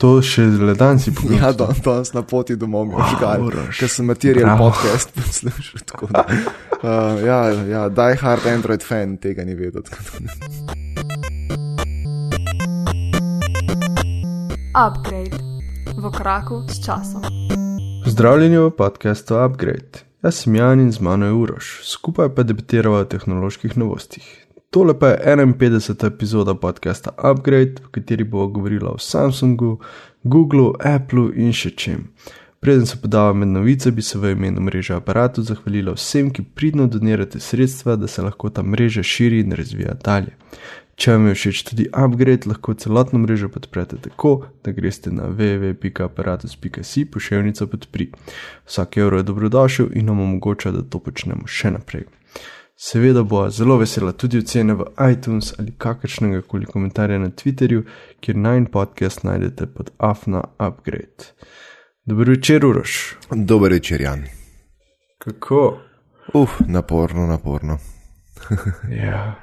To še le dan si pogledal. Ja, da, danes na poti domov, Wow, žgal, Uroš. ker sem material Bravo. podcast poslušal. tako da, Uh, ja, ja, die hard Android fan tega ni vedel. Upgrade v koraku s časom. Pozdravljeni v podkastu Upgrade. Jaz sem Jan in z mano je Uroš, skupaj pa debatiramo o tehnoloških novostih. Tole pa je 51. epizoda podcasta Upgrade, v kateri bo govorila o Samsungu, Googlu, Applu in še čem. Preden se podava med novice, bi se v imenu mreže aparatu zahvalila vsem, ki pridno donirate sredstva, da se lahko ta mreža širi in razvija dalje. Če vam je všeč tudi upgrade, lahko celotno mrežo podprete tako, da greste na www.apparatus.si pošiljnica podpri. Vsak evro je dobrodošel in nam omogoča, da to počnemo še naprej. Seveda bo zelo vesela tudi ocene v iTunes ali kakršnega koli komentarja na Twitterju, kjer najn podcast najdete pod Afna Upgrade. Dobro večer, Uroš. Dober večer, Jan. Kako? Uf, naporno, naporno. Ja,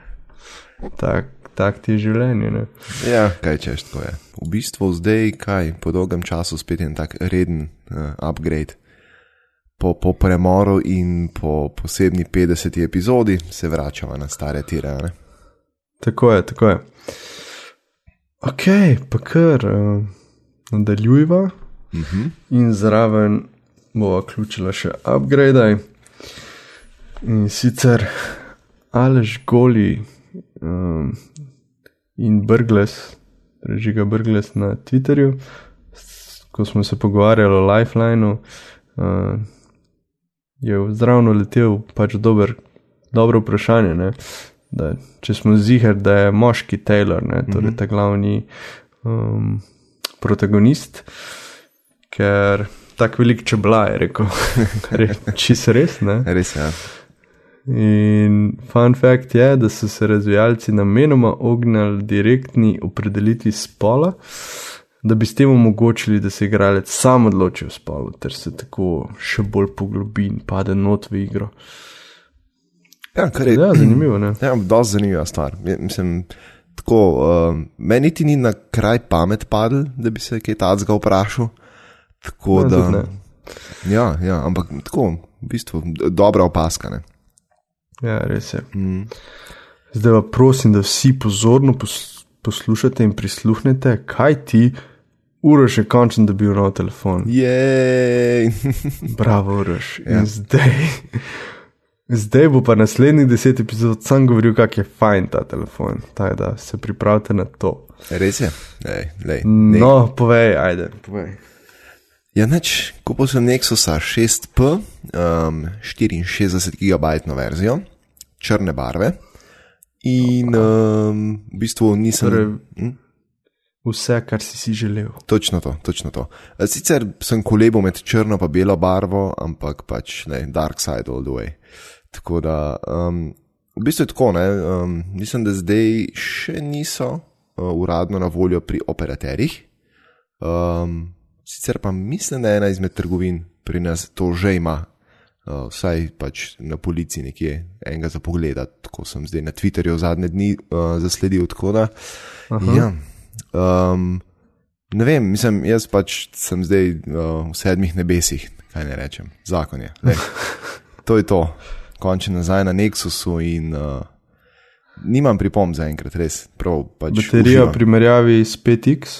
tak, tak ti je življenje. Ne? Ja, kaj češ, tako je. V bistvu zdaj, kaj, po dolgem času spet en tak reden uh, upgrade. Po, po premoru in po posebni 50. epizodi se vračamo na stare tire. a ne? Tako je, tako je. Ok, pa kar uh, nadaljujva Uh -huh. in zraven bova vključila še upgrade. In sicer Alež Goli um, in Brgles, režiga Brgles na Twitterju, ko smo se pogovarjali o Lifelineu, uh, je zraven letel pač dober, dobro vprašanje. Ne? Da, če smo zihar, da je moški Taylor, ne, torej ta glavni um, protagonist, ker tako velik čebla je rekel, kar je čisto res. Ne? Res je. Ja. In fun fact je, da so se razvijalci namenoma ognili direktni opredelitvi spola, da bi s tem omogočili, da se igralec sam odloči o spolu, ter se tako še bolj poglobi in pade not v igro. Ja, kar je Ja, zanimivo, ne? Ja, dosti zanimiva stvar. Mislim, tako, uh, meni niti ni na kraj pamet padel, da bi se kaj tacga vprašal. Tako Ja, da. ne. Ja, ja, ampak tako, v bistvu, d- dobra opaska. Ne? Ja, res je. Mm. Zdaj pa prosim, da vsi pozorno pos poslušate in prisluhnete, kaj ti Uroš je končno dobil nov telefon. Jej! Bravo, Uroš. In Ja. zdaj, zdaj bo pa naslednjih deset epizod sam govoril, kako je fajn ta telefon. Tako da se pripravite na to. Res je. Lej, lej, No, povej, ajde. Povej. Ja, neč, kupil sem Nexusa 6P, um, 64 GB verzijo, črne barve. In um, v bistvu nisem. Torej, Hm? vse, kar si si želel. Točno to, točno to. E, Sicer sem kolebo med črno in belo barvo, ampak pač ne, dark side all the way. Tako da, um, v bistvu je tako, ne, um, mislim, da zdaj še niso uh, uradno na voljo pri operaterjih. Um, sicer pa mislim, da ena izmed trgovin pri nas to že ima, uh, vsaj pač na policiji nekje enega za pogled. Tako sem zdaj na Twitterju zadnje dni uh, zasledil. Da, ja. Um, ne vem, mislim, jaz pač sem zdaj uh, v sedmih nebesih, kaj ne rečem, zakon je. Lej, to je to, končen nazaj na Nexusu in uh, nimam pripomb za enkrat, res. Prav, pač Baterija v primerjavi s 5X.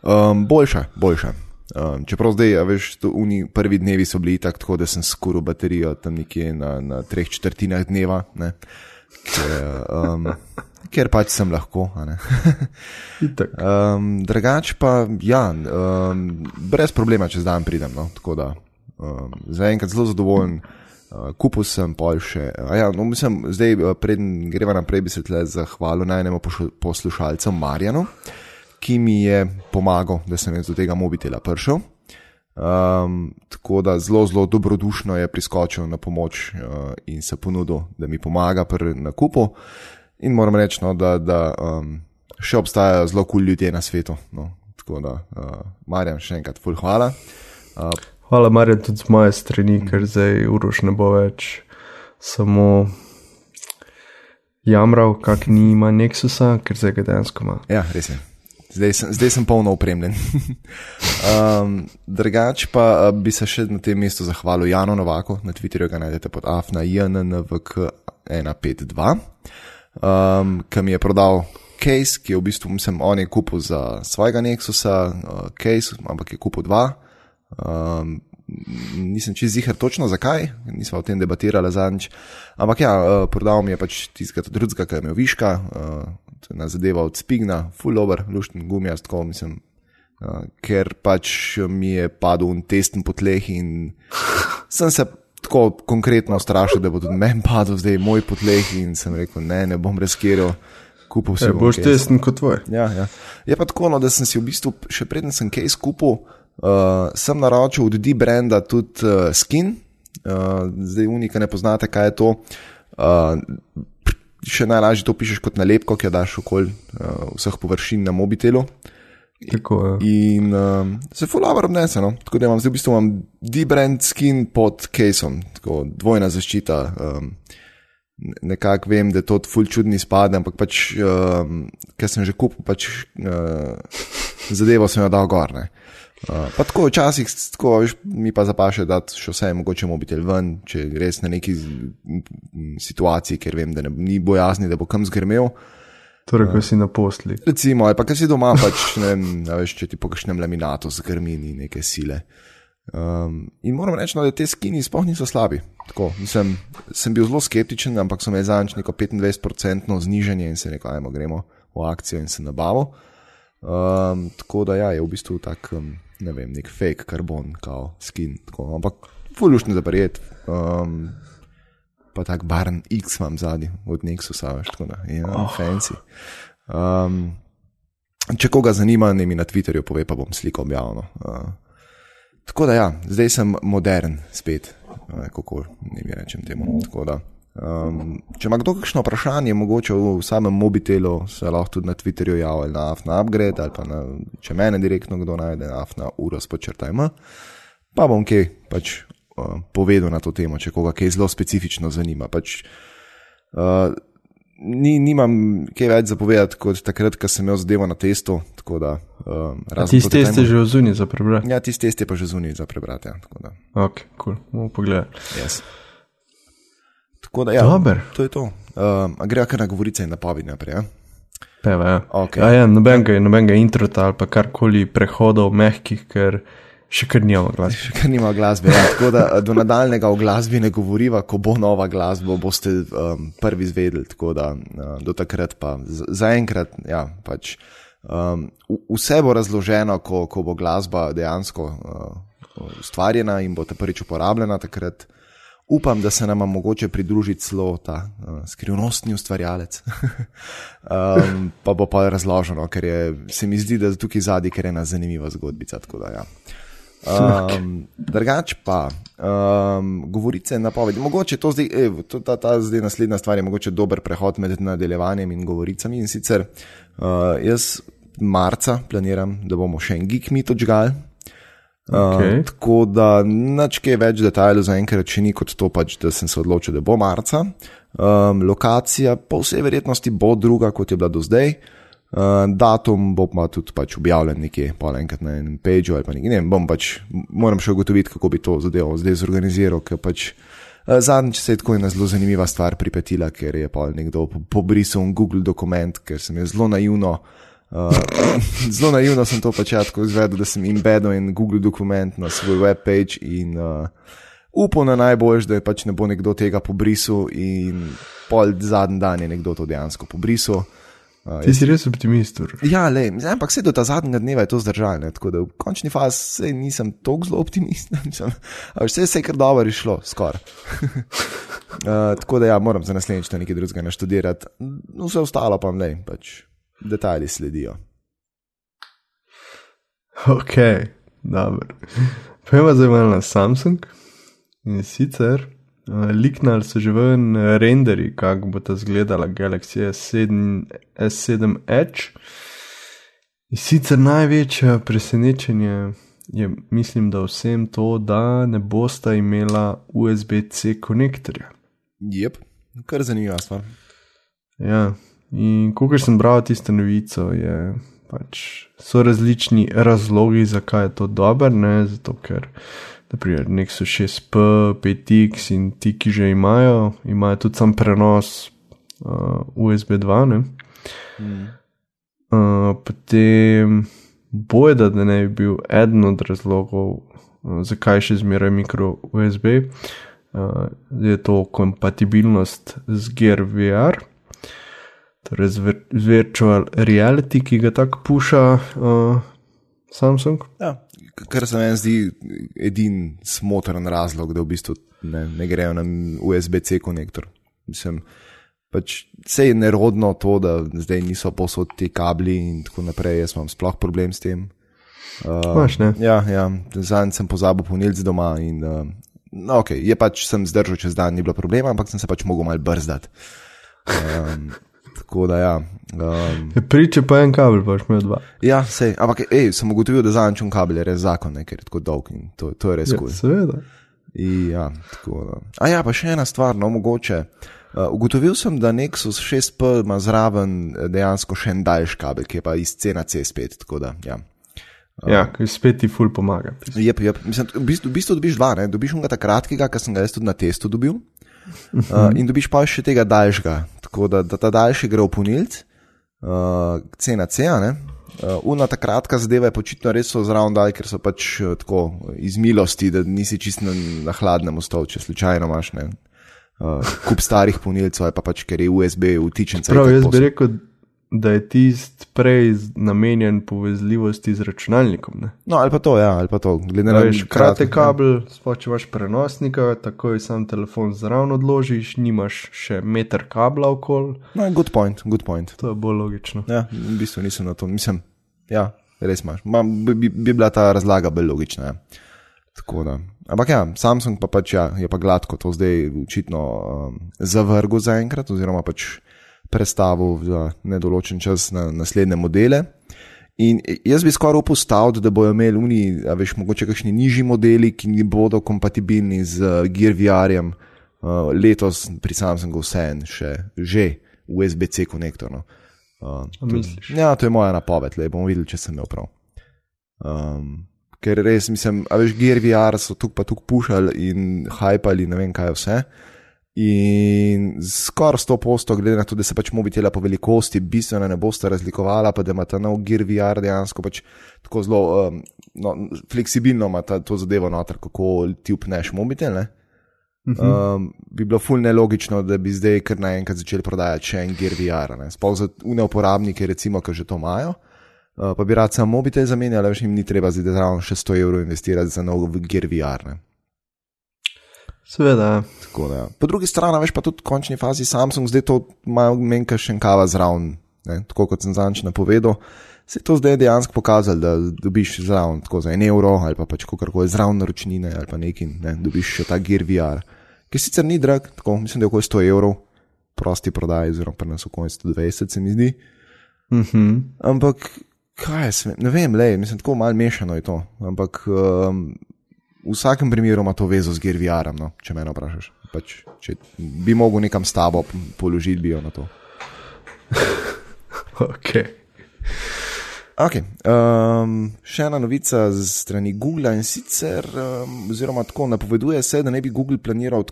Um, boljša, boljša. Um, čeprav zdaj, a veš, to uni prvi dnevi so bili tak, tako, da sem skuril baterijo tam nekje na, na treh četrtinah dneva, ne? ker, um, ker pač sem lahko. a. Um, drugač pa, ja, um, brez problema čez dan pridem. No? Tako da um, zaenkrat zelo zadovoljen. Uh, kupil sem pol še. Uh, ja, no, mislim, zdaj, uh, preden greva naprej, bi se tle zahvalil najnemu poslušalcu Marjanu, ki mi je pomagal, da sem do tega mobitela prišel. Um, tako da zelo, zelo dobrodušno je priskočil na pomoč uh, in se ponudil, da mi pomaga pri nakupu. In moram reči, no, da, da um, še obstajajo zelo kul cool ljudje na svetu. No. Tako da, uh, Marjan, še enkrat, ful hvala. Uh, Hvala, Marja, tudi z moje strani, ker zdaj Uroš ne bo več samo jamral, kak ni ima Nexusa, ker zdaj ga dejansko ima. ja, res je. Zdaj sem, zdaj sem polno opremljen. um, drugač pa uh, bi se še na tem mestu zahvalil Janu Novaku, na Twitterju ga najdete pod afna.jnnvk152, um, ki mi je prodal case, ki je v bistvu, mislim, on je kupil za svojega Nexusa, uh, case, ampak je kupil dva. Um, nisem čez zihar točno zakaj, nismo o tem debatirali zadnjič. Ampak ja, uh, prodal mi je pač tistega drugega, ki je imel viška, uh, na zadeva od spigna, full over, lušten gumijast, tako mislim. Uh, ker pač mi je padel un testen po tleh in sem se tako konkretno strašil, da bo tudi meni padel zdaj moj po tleh in sem rekel, ne, ne bom reskiral. Kupil si E, boš testen kot tvoj. Ja, ja. Je pa tako, no, da sem si v bistvu, še preden sem case kupil, uh, sem naročil od D-brenda tudi uh, skin. Uh, zdaj, unika ne poznate, kaj je to. Uh, še najlažje to pišeš kot nalepko, ki jo daš okoli uh, vseh površin na mobitelu. Tako, ja. In um, se fulano obnese. No? Tako da imam zdaj v bistvu imam D-brand skin pod caseom, tako dvojna zaščita. Um, Nekako vem, da to ful čudni spade, ampak pač, um, ker sem že kupil, pač uh, zadevo sem jo dal gor. ne. Uh, pa tako včasih tako, veš, mi pa zapaše, da še vse je mogoče mobitel ven, če res na neki situaciji, ker vem, da ne, ni bojazni, da bo kam zgrmel. Torej, ko si na posli. Recimo, ali pa kaj si doma, pač, ne vem, veš, če ti po kakšnem laminatu zgrmi ni neke sile. Um, in moram reči, no, da te skini sploh niso slabi. Tako, mislim, sem bil zelo skeptičen, ampak so me zanč neko 25% znižanje in se rekel, ajmo, gremo v akcijo in se nabavo. Um, tako da ja, je v bistvu tak, um, ne vem, nek fake karbon, kao skin. Tako, ampak fulušni za prijet. Um, pa tak barn X imam zadnji od Nexusa, veš, tako da je ja, oh. fancy. Um, če koga zanima, ne mi na Twitterju pove, pa bom sliko objavil. Uh, tako da ja, zdaj sem modern spet, uh, kako ne mi rečem temu. Tako da, Um, če ima kdo kakšno vprašanje, mogoče v samem mobitelu, se lahko tudi na Twitterju javi na AFNA upgrade ali pa na, če mene direktno kdo najde na AFNA uros počrtajmo, pa bom kaj pač uh, povedal na to temo, če koga kaj zelo specifično zanima. Pač, uh, ni, nimam kaj več zapovedati kot takrat, ko sem imel zadevo na testu. Da, um, razen Tisti test je že ozunji za prebrati. Ja, tisti test je pa že zunaj za prebrati. Ja, Ok, cool. bomo pogledali. yes. Tako da, ja, Dober. to je to. Um, a gre kar na govorice in napovedi naprej. Ja? Peva, ja. Okej. Ja, ja, nobenega, nobenega introta ali pa karkoli prehodov mehkih, ker še kar nimamo glas. Še kar nima glasbe. Ja. Tako da do nadaljnega o glasbi ne govoriva, ko bo nova glasba, boste um, prvi izvedeli. Tako da uh, do takrat pa zaenkrat, ja, pač. Um, v- vse bo razloženo, ko, ko bo glasba dejansko uh, ustvarjena in bo ta prvič uporabljena. Takrat upam, da se nam mogoče pridruži celo ta uh, skrivnostni ustvarjalec. um, pa bo pa razloženo, ker je, se mi zdi, da je tukaj zadnji, ker je ena zanimiva zgodbica. da Ja. Um, drugač pa, um, govorice in napovedi. Mogoče to zdaj, ev, to, ta, ta zdaj naslednja stvar je mogoče dober prehod med nadaljevanjem in govoricami. In sicer uh, jaz marca planiram, da bomo še en geek meet odžgal. Uh, Okej. Tako da nič kaj več detajlov zaenkrat še ni kot to, pač, da sem se odločil, da bo marca. Um, lokacija po vsej verjetnosti bo druga, kot je bila do zdaj. Uh, datum bo pa tudi pač objavljen nekje, pa enkrat na enem pageu ali pa nekje. Ne vem, bom pač, moram še ugotoviti, kako bi to zadevo zdaj zorganiziral, ker pač uh, zadnjič se je tako ena zelo zanimiva stvar pripetila, ker je pa nekdo po- pobrisal Google dokument, ker sem je zelo naivno. Uh, zelo naivno sem to pač ja tako izvedel, da sem embedil en Google dokument na svoj webpage in uh, upal na najboljš, da je pač ne bo nekdo tega pobrisal in pol zadnji dan je nekdo to dejansko pobrisal. Uh, Ti si res optimist. Ja, le, zdaj, ampak vse do ta zadnjega dneva je to zdržalo, tako da v končni fazi nisem tako zelo optimist. Nisem, vse se je kar dobro išlo, skoraj. uh, tako da ja, moram za naslednjič nekaj drugega naštudirati, vse ostalo pa ne, pač detajli sledijo. Ok, dobro. Pojma zdaj malo na Samsung. In sicer, uh, liknali so že ven eh, renderi, kako bo ta izgledala Galaxy S7, S7 Edge. In sicer največje presenečenje je, mislim, da vsem to, da ne bosta imela USB-C konektorja. Jep, kar zanimiva stvar. Ja, in ko sem bral tisto novico, je pač so različni razlogi, zakaj je to dobro, ne, zato ker. Naprimer, Nexus 6P, 5X in ti, ki že imajo, imajo tudi sam prenos uh, USB 2. Mm. Uh, potem bojda, da ne bi bil eden od razlogov, uh, zakaj še zmeraj mikro USB, uh, je to kompatibilnost z Gear VR, torej z, vir z virtual reality, ki ga tako puša uh, Samsung. Ja, kar se meni zdi edini smotren razlog, da v bistvu ne, ne grejo na USB-C konektor. Mislim, pač vse je nerodno to, da zdaj niso posod ti kabli in tako naprej. Jaz imam sploh problem s tem. Uh, Maš, ja, ja, zadnjič sem pozabil punilc doma in uh, no, okay, je pač sem zdržal čez dan, ni bilo problema, ampak sem se pač mogel mal brzdati. Um, tako da ja. Um, Priče pa en kabel, pač imel dva. Ja, sej, ampak ej, sem ugotovil, da zadnjič un kabel je res zakon, ne, ker je tako dolg in to, to je res kul. Ja, seveda. Ja, tako da. A ja, pa še ena stvar, no mogoče. Uh, ugotovil sem, da Nexus 6P ima zraven dejansko še en daljši kabel, ki je pa iz CNC spet. Da, ja, uh, ja ki spet ti ful pomaga. Jep, jep. Mislim, v, bistvu, v bistvu dobiš dva, ne? dobiš unga ta kratkega, ki sem ga jaz tudi na testu dobil, uh, in dobiš pa še tega daljšega. Tako da, da ta daljši gre v punilc, uh, CNC, ne. Uh, una ta kratka zadeva je počitno res zraven dal, ker so pač uh, tako iz milosti, da nisi čist na, na hladnem stolu, če slučajno imaš ne uh, kup starih punilcev, ali pa pač ker je USB vtičen. Prav, jaz bi rekel, da je tisti prej namenjen povezljivosti z računalnikom. Ne? No, ali pa to, ja, ali pa to. Glede na to, kratek kabel, spoči imaš prenosnika, takoj sam telefon zraven odložiš, nimaš še meter kabla okoli. No, good point, good point. To je bolj logično. Ja, v bistvu nisem na to, mislim, ja, res imaš. Ma, bi, bi, bi bila ta razlaga bolj logična. Ja. Tako da. Ampak ja, Samsung pa pač ja, je pa gladko to zdaj očitno um, zavrgel zaenkrat, oziroma pač prestavil za nedoločen čas na naslednje modele. In jaz bi skoraj upustal, da bojo imeli oni, a veš, mogoče kakšni nižji modeli, ki ne bodo kompatibilni z uh, Gear VR-jem, uh, letos pri Samsungu vse en, še že USB-C konektor. No. Uh, ja, to je moja napoved, le bomo videli, če sem imel prav. Um, ker res mislim, a veš, Gear VR so tukaj pa tukaj pušali in hajpali, ne vem kaj vse. In skoraj 100%, glede na to, da se pač mobitela po velikosti bistveno ne boste razlikovala, pa da ima ta nov Gear VR dejansko pač tako zelo um, no, fleksibilno ima ta, to zadevo noter, kako ti upneš mobitel. Ne? Um, bi bilo fully nelogično, da bi zdaj kar naenkrat začeli prodajati še en Gear VR. Sploh za une uporabnike, recimo, ki že to imajo. Uh, pa bi rad samo mobitel zamenjal, več jim ni treba zdaj zraven še 100 evrov investirati za nov Gear VR. Ne? Sveda. Tako, ja. Po drugi strani, veš pa tudi v končni fazi Samsung zdaj to imajo menjka še enkava zraven, ne? tako kot sem zanč napovedal. Se je to zdaj dejansko pokazalo, da dobiš zraven tako za en evro ali pa pač kakorkoli zraven naročnine ali pa nekaj, ne? dobiš še ta Gear VR, ki sicer ni drag, tako mislim, da je okoli 100 evrov, prosti prodaj, oziroma pa nas okoli 120, se mi zdi. Mm -hmm. Ampak kaj je ne vem, le, mislim, tako malo mešano je to. Ampak um, v vsakem primeru ima to vezo z GRVR-om, no, če me vprašaš. Pač, če bi mogel nekam s tabo položiti, bi jo na to. ok. Okay, um, še ena novica z strani Google in sicer, um, oziroma tako napoveduje se, da ne bi Google planiral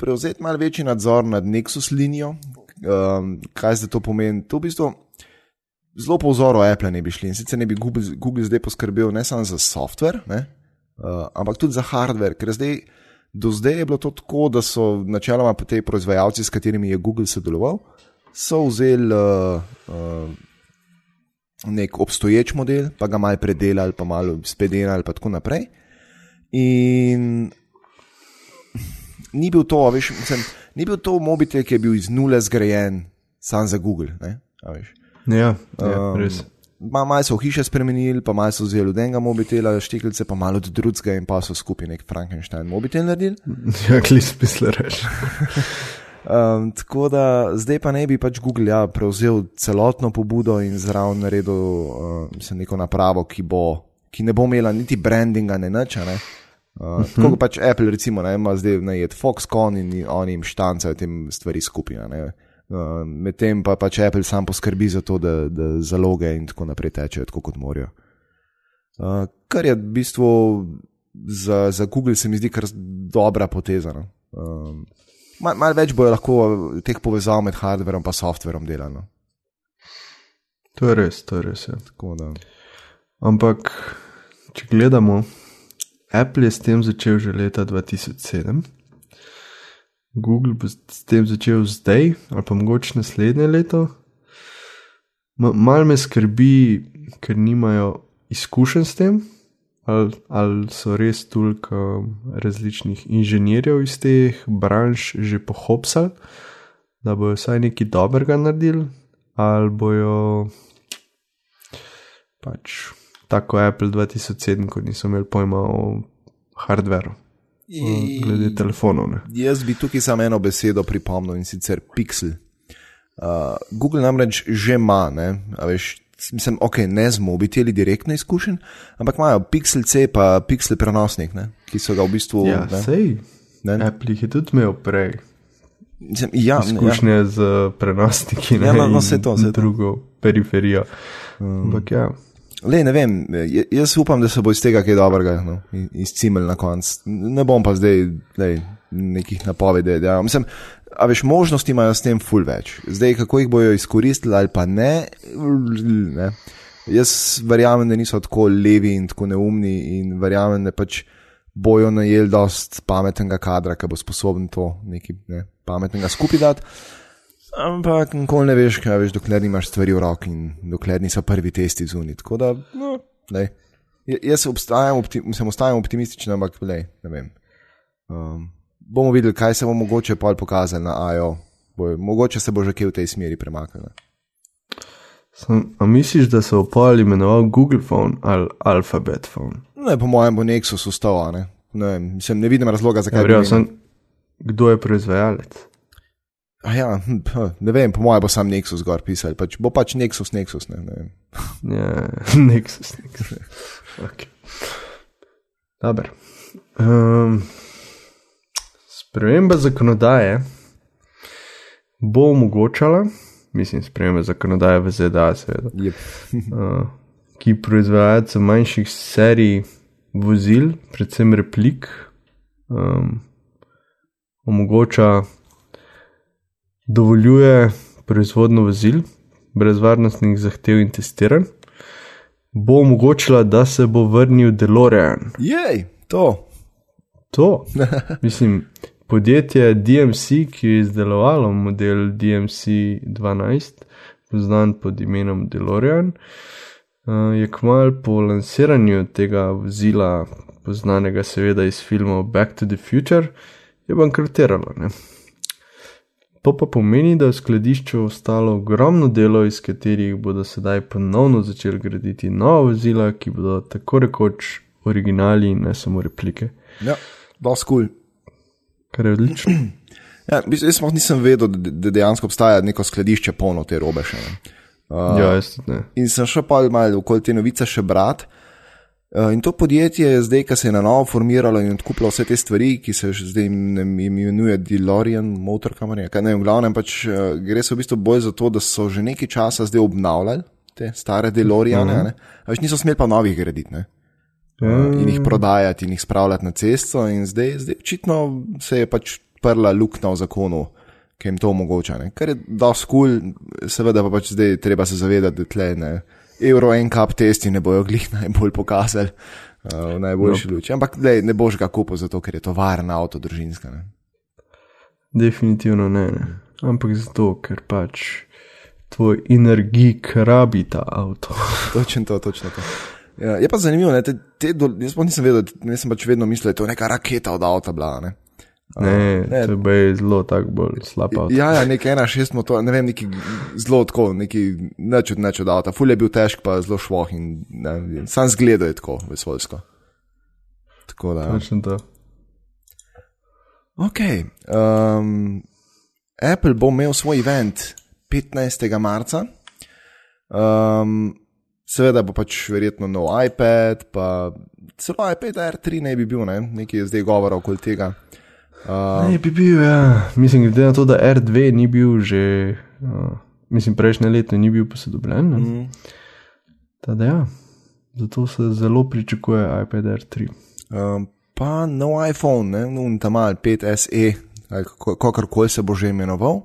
prevzeti malo večji nadzor nad Nexus linijo. Um, kaj zdaj to pomeni? To v bistvu zelo po vzoru Apple ne bi šli in sicer ne bi Google, Google zdaj poskrbel ne samo za software, ne, uh, ampak tudi za hardware, ker zdaj, do zdaj je bilo to tako, da so načeloma te proizvajalci, s katerimi je Google sodeloval, so vzeli uh, uh, nek obstoječ model, pa ga malo predelali, pa malo spedenali, pa tako naprej. In ni bil to, veš, mislim, ni bil to mobitel, ki je bil iz nule zgrajen, sam za Google. Ne, Ja, ja um, res. Malo so hiše spremenili, pa malo so vzeli od enega mobitela, štiklice, pa malo od drugega in pa so skupaj nek Frankenstein mobitel naredili. Ja, klis misli reči. Um, tako da zdaj pa ne bi pač Google ja, prevzel celotno pobudo in zraven naredil uh, neko napravo, ki, bo, ki ne bo imela niti brandinga, ne nič. Ne? Uh, uh -huh. Tako kot pač Apple, recimo, ne, ima zdaj na jed Foxconn in oni jim štancajo tem stvari skupaj. Uh, Medtem pa pač Apple sam poskrbi za to, da, da zaloge in tako naprej tečejo tako, kot morajo. Uh, kar je v bistvu za, za Google, se mi zdi, kar dobra poteza. No. Um, Malo mal več bojo lahko teh povezav med hardverom in softverom delano. To je res, to je res. Ja. Tako da. Ampak, če gledamo, Apple je s tem začel že leta 2007, Google bo s tem začel zdaj, ali pa mogoče naslednje leto. Ma, mal me skrbi, ker nimajo izkušenj s tem, ali, ali so res toliko različnih inženirjev iz teh branž že pohopsali, da bojo vsaj nekaj dobrega naredili, ali bojo pač tako Apple 2007, ko niso imeli pojma o hardveru. Glede telefonov. Ne. Jaz bi tukaj samo eno besedo pripomnil in sicer Pixel. Uh, Google namreč že ima, ne, a veš, mislim, ok, ne z mobiteli direktno izkušen, ampak imajo Pixel C pa Pixel prenosnik, ne, ki so ga v bistvu. Ja, ne, sej. ne, Apple jih je tudi imel prej. mislim, ja, ne, ja. Izkušnje z prenosniki Ja, ne, no, no, saj to, saj to. drugo periferijo. Ampak ja, Le, ne vem, jaz upam, da se bo iz tega kaj dobrega no, i- izcimil na koncu. Ne bom pa zdaj lej, nekih napovedi. Ja. Mislim, a veš, možnosti imajo s tem ful več. Zdaj, kako jih bojo izkoristili ali pa ne, ne. Jaz verjamem, da niso tako levi in tako neumni in verjamem, da pač bojo najeli dost pametnega kadra, ki bo sposoben to nekaj ne, pametnega skupaj dati. Ampak nikoli ne veš, kaj veš, dokler nimaš stvari v roki in dokler niso prvi testi zunaj. Tako da, no. J- jaz obstajam, opti mislim, ostajam optimističen, ampak lej, ne vem. Um, bomo videli, kaj se bo mogoče pol pokazalo na IO. Bo, mogoče se bo že kaj v tej smeri premaknilo. Sam, a misliš, da se bo pol imenoval Google Phone ali Alphabet Phone? Ne, po mojem bo Nexus ustal, ne. Ne, vem, mislim, ne vidim razloga, zakaj Ja, verjel sem, kdo je proizvajalec. A Ja, hm, ne vem, po mojem bo sam Nexus gor pisal. Pač, bo pač Nexus, Nexus. Ne, ne. Ja, Nexus. Nexus. Okay. Dobar. Um, sprememba zakonodaje bo omogočala, mislim, sprememba zakonodaje v ZDA, seveda, Yep. uh, ki proizvajalcem manjših serij vozil, predvsem replik, um, omogoča, dovoljuje proizvodno vozil brez varnostnih zahtev in testiranj, bo omogočila, da se bo vrnil DeLorean. Jej, to. To, mislim, podjetje DMC, ki je izdelovalo model DMC 12, poznan pod imenom DeLorean, eh, je kmalu po lansiranju tega vozila, poznanega seveda iz filmov Back to the Future, je bankrotiralo. Ne? To pa pomeni, da je v skladišču ostalo ogromno delov, iz katerih bodo sedaj ponovno začeli graditi nova vozila, ki bodo tako rekoč originali in ne samo replike. Ja, dosti kul. Cool. Kar je odlično. Ja, jaz sploh nisem vedel, da, dejansko obstaja neko skladišče polno te robe še. Ne. Uh, ja, jaz tudi ne. In sem šel pa malo okoli te novice še brat. Uh, in to podjetje je zdaj, ki se je na novo formiralo in odkupilo vse te stvari, ki se zdaj im- im imenuje DeLorean, Motor Camera. Kaj ne, vem, glavnem pač uh, gre se v bistvu bolj za to, da so že nekaj časa zdaj obnavljali te stare DeLoreane, uh -huh. več niso smeli pa novih graditi. Ne? Uh, in jih prodajati, in jih spravljati na cesto, in zdaj, zdaj očitno se je pač prla luknja v zakonu, ki jim to omogoča. Ne? Kar je dosti kul, cool, seveda pa pač zdaj treba se zavedati, da tle ne. Euro en kap testi ne bojo glih najbolj pokazali uh, v najboljši no. luči. Ampak lej, ne boš ga kupil zato, ker je to varna avto družinska. Ne? Definitivno ne, ne. Ampak zato, ker pač tvoj energik rabi ta avto. Točno to, točno to. Ja, je pa zanimivo, ne, te, te do, jaz pa nisem vedel, jaz sem pač vedno mislil, da je to neka raketa od avta bila. Ne? Ne, ne. to je zelo tak bolj slab avto. Ja, ja, nekaj ena šest motor, ne vem, neki zelo tako, neki neč od neč od avta. Ful je bil težk, pa zelo švoh in ne, sam zgleda je tako vesoljsko. Tako da. Točno to. Ok. Um, Apple bo imel svoj event 15. marca. Um, seveda bo pač verjetno nov iPad, pa celo iPad R3 naj bi bil, ne? nekaj je zdaj govora okoli tega. Uh, Ne bi bil, ja. Mislim, glede na to, da R2 ni bil že, uh, mislim, prejšnje leto ni bil posodobljen. ne. mm, Tako da ja, zato se zelo pričakuje iPad R3. um, pa nov iPhone, ne, no, tam mal 5SE, ali kako- kakorkoli se bo že imenoval.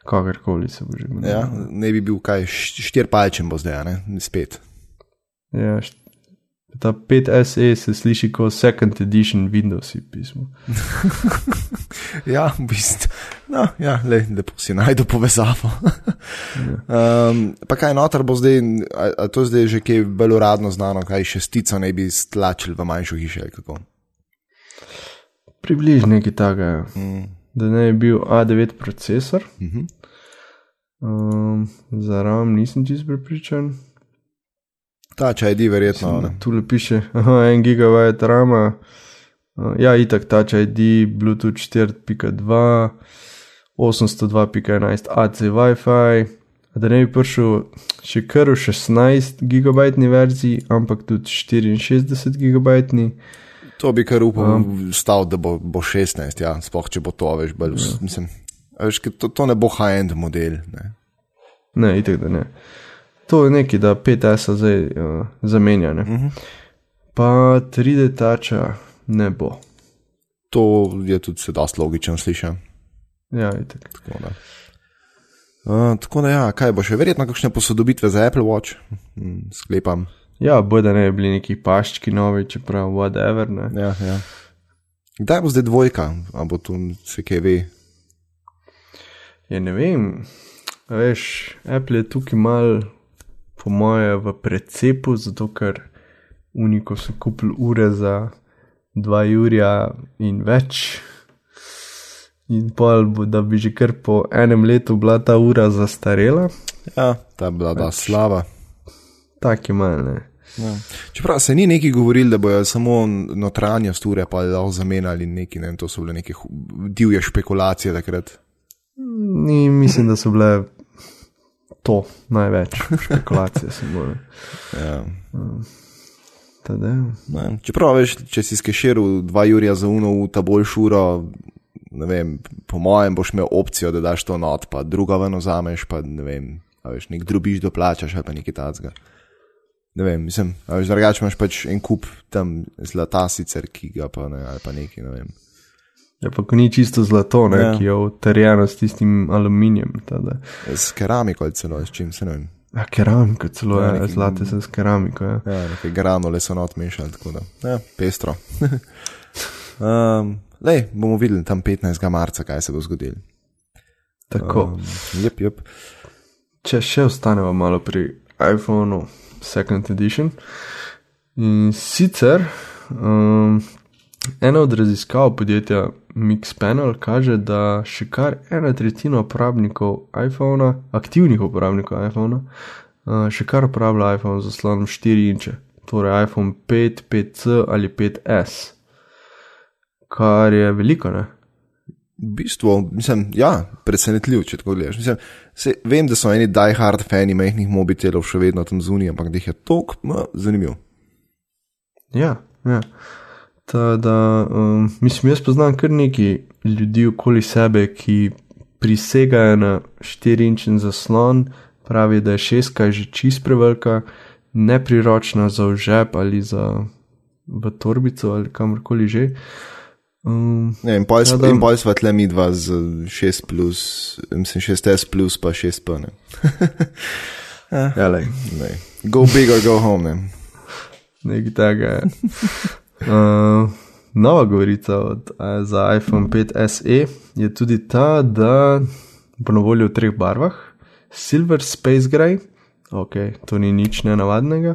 Kakorkoli se bo že imenoval. Ja, ne bi bil kaj, št- štir palčem bo zdaj, ne, spet. Ja, št- ta 5SE se sliši kot second edition Windows pismo. Ja, v bistvu. No, ja, le, lepo si najdu povezavo. um, pa kaj noter bo zdaj, a, a to zdaj že kaj bolj uradno znano, kaj šestico ne bi stlačili v manjšo hišo ali kako. Približno nekaj takega, Mm. da ne bi bil A9 procesor. Mhm. Um, za RAM nisem čist prepričan. Ta čaj di verjetno. Ne. Tu le piše, aha, 1 gigabajt rama. Uh, ja, itak Touch ID, Bluetooth 4.2, 802.11 AC Wi-Fi. Da ne bi prišel še kar v 16 gigabajtni verziji, ampak tudi 64 gigabajtni. To bi kar upal, um. stal, da bo, bo 16, ja, sploh če bo to, veš, bolj, ja. mislim. Veš, to, to ne bo high-end model. Ne. Ne, itak da ne. To je nekaj, da 5S zdaj uh, zamenja. Ne? Uh -huh. Pa 3D tača ne bo. To je tudi se dosti logično slišati. Ja, itak. Tako da. Uh, tako da, ja, kaj bo še, verjetno kakšne posodobitve za Apple Watch, hm, sklepam. Ja, bo da ne bi bili neki paščki novi, čeprav whatever. Ne? Ja, ja. Kdaj bo zdaj dvojka, ali bo tu se kaj ve? Ja, ne vem, veš, Apple je tukaj mal, po moje, v precepu, zato ker uniko so kupili ure za 2 urja in več. In pol, bo, da bi že kar po enem letu bila ta ura zastarela, Ja, ta bila da slava. tak je mal, ne. Ja. Čeprav se ni neki govorili, da bojo samo notranjost ure pa lahko zamenjali neki, ne, to so bile neke divje špekulacije takrat. Ni, mislim, da so bile to največ špekulacije, samo. Ja. Ja. Ne. Čeprav veš, če si skeširil dva Jurija za uno v ta bolj šuro, ne vem, po mojem boš imel opcijo, da daš to not, pa druga ven vzameš, pa ne vem, veš, nek drubiš doplačaš ali pa nekaj tacga. Ne vem, mislim, veš, drugače imaš pač en kup tam zlata sicer, ki ga pa ne, ali pa nekaj, ne vem. Ja, pa ni čisto zlato, ne, Ja. ki je utrjeno s tistim aluminijem. Tada. S keramiko ali celo, s čim se ne vem. Ja, keramiko celo, Ja, ja, neki- zlate se s keramiko. Ja. Ja, neke granule so not mešali, tako da, ja, pestro. um, lej, bomo videli tam 15. marca, kaj se bo zgodilo. Tako, Um, jep, jep. če še ostanemo malo pri iPhonu, Second Edition. In sicer um, ena od raziskav podjetja Mixpanel kaže, da še kar ena tretjina uporabnikov iPhona, aktivnih uporabnikov iPhona, uh, še kar uporablja iPhone z zaslonom 4 inče, torej iPhone 5, 5C ali 5S. Kar je veliko, ne? V bistvu, mislim, ja, presenetljiv, če tako gledaš. Mislim, se, vem, da so eni die-hard fani majhnih mobitelov še vedno tam zunaj, ampak da jih je tok, no, zanimiv. Ja, ja. Ta, da, um, mislim, jaz poznam kar nekaj ljudi okoli sebe, ki prisegajo na 4-inčen zaslon, pravi, da je šestka že čist prevelika, nepriročna za žep ali za v torbico ali kamorkoli že. Um, Ne, in pol, Ja, pol sva tle mi dva z 6 plus, mislim 6S plus pa 6 p. Ne. ja, lej, Ne. Go big or go home. Ne. nekaj tega. Je. Uh, nova govorica od, uh, za iPhone 5 SE je tudi ta, da bo na voljo v treh barvah: Silver Space Gray, ok, to ni nič nenavadnega.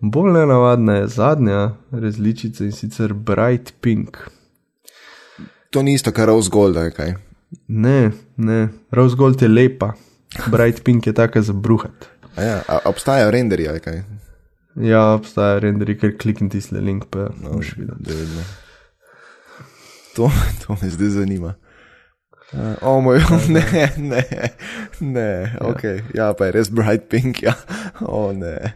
Bolj nenavadna je zadnja različica in sicer Bright Pink. To ni isto, kar Rose Gold, ali kaj. Ne, ne, Rose Gold je lepa, Bright Pink je taka za bruhat. A ja, a, obstajajo renderji, ali kaj. Ja, obstaja renderi, ker klikni tisti link, pa no, boš videl. Da vidimo. To, to me zdaj zanima. Uh, o moj, ne, ne, ne, ok, ja, pa je res bright pink, ja, o ne.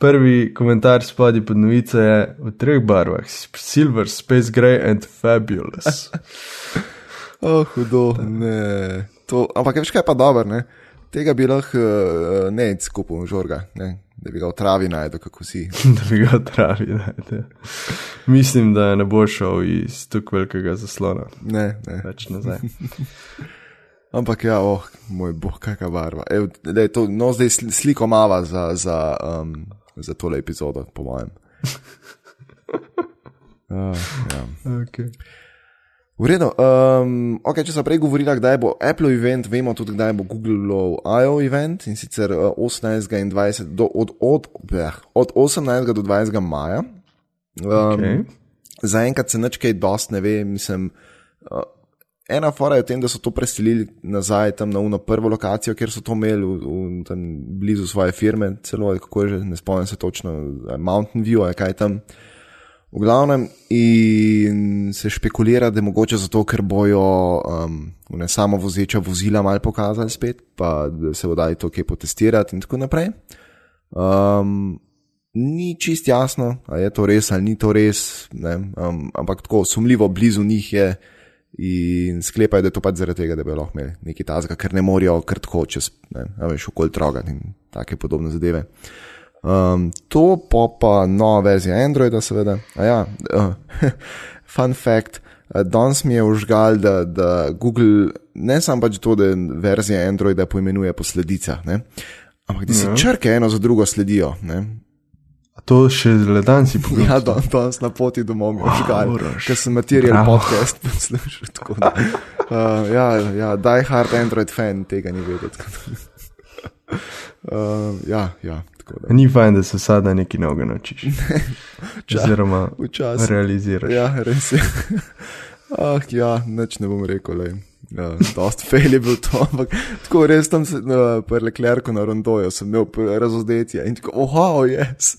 Prvi komentar spodaj pod novico je v treh barvah: Silver, Space Gray and Fabulous. Oh, hudo, ne. To, ampak veš kaj pa dobro, ne? Tega bi lahko uh, ne skupaj žorga, ne? da bi ga v travi najdel, kako si. da bi ga travi. Najde. Mislim, da ne bo šel iz tako velikega zaslona. Ne, ne. Več nazaj. Ampak ja, oh, moj bog, kakšna barva. Ev, dej, to, no, zdaj sl- sliko mava za, za, um, za tole epizodo, po mojem. Uh, ja. Okay. V redu. Um, okay, če sem prej govorila, kdaj bo Apple event, vemo tudi, kdaj bo Google I.O. event in sicer uh, 18. in 20. Do, od, od, bleh, od 18. do 20. maja. Um, Okay. Zaenkrat se nič kaj dost ne ve, mislim. Uh, ena fora je v tem, da so to preselili nazaj tam na uno prvo lokacijo, kjer so to imeli v, v, tam blizu svoje firme, celo kako je že, ne spomnim se točno, eh, Mountain View, kaj tam. V glavnem, in se špekulira, da je mogoče zato, ker bojo um, ne samo vozeča vozila malo pokazali spet, pa da se bo dali to kje potestirati in tako naprej. Um, ni čist jasno, ali je to res ali ni to res, ne, um, ampak tako sumljivo blizu njih je in sklepajo, da je to pač zaradi tega, da bi lahko imeli nekaj tazga, ker ne morajo kar tako čez, ne, veš, okoli trogati in take podobne zadeve. Um, to pa pa nova verzija Androida, seveda. A ja, uh, fun fact. uh, Danes mi je užgal, da, da Google ne samo pač to, da verzija Androida poimenuje po sledicah, ne, ampak da si Ja. črke eno za drugo sledijo. Ne. A to še le dan si pogledal? Ja, dan, danes na poti domov mi je užgal, Uroš. ker sem material Bravo. podcast poslušal. Uh, ja, ja, die hard Android fan tega ni vedel. Uh, ja, ja, da. Ni fajn, da se sada nekaj novega naučiš. Oziroma, Včasih. realiziraš. Ja, res je. Ah, ja, nič ne bom rekel, le. Ja, dost fail je bil to, ampak tako res tam se, na preleklerku na rondoju sem imel razodetje in tako, oh, wow, yes.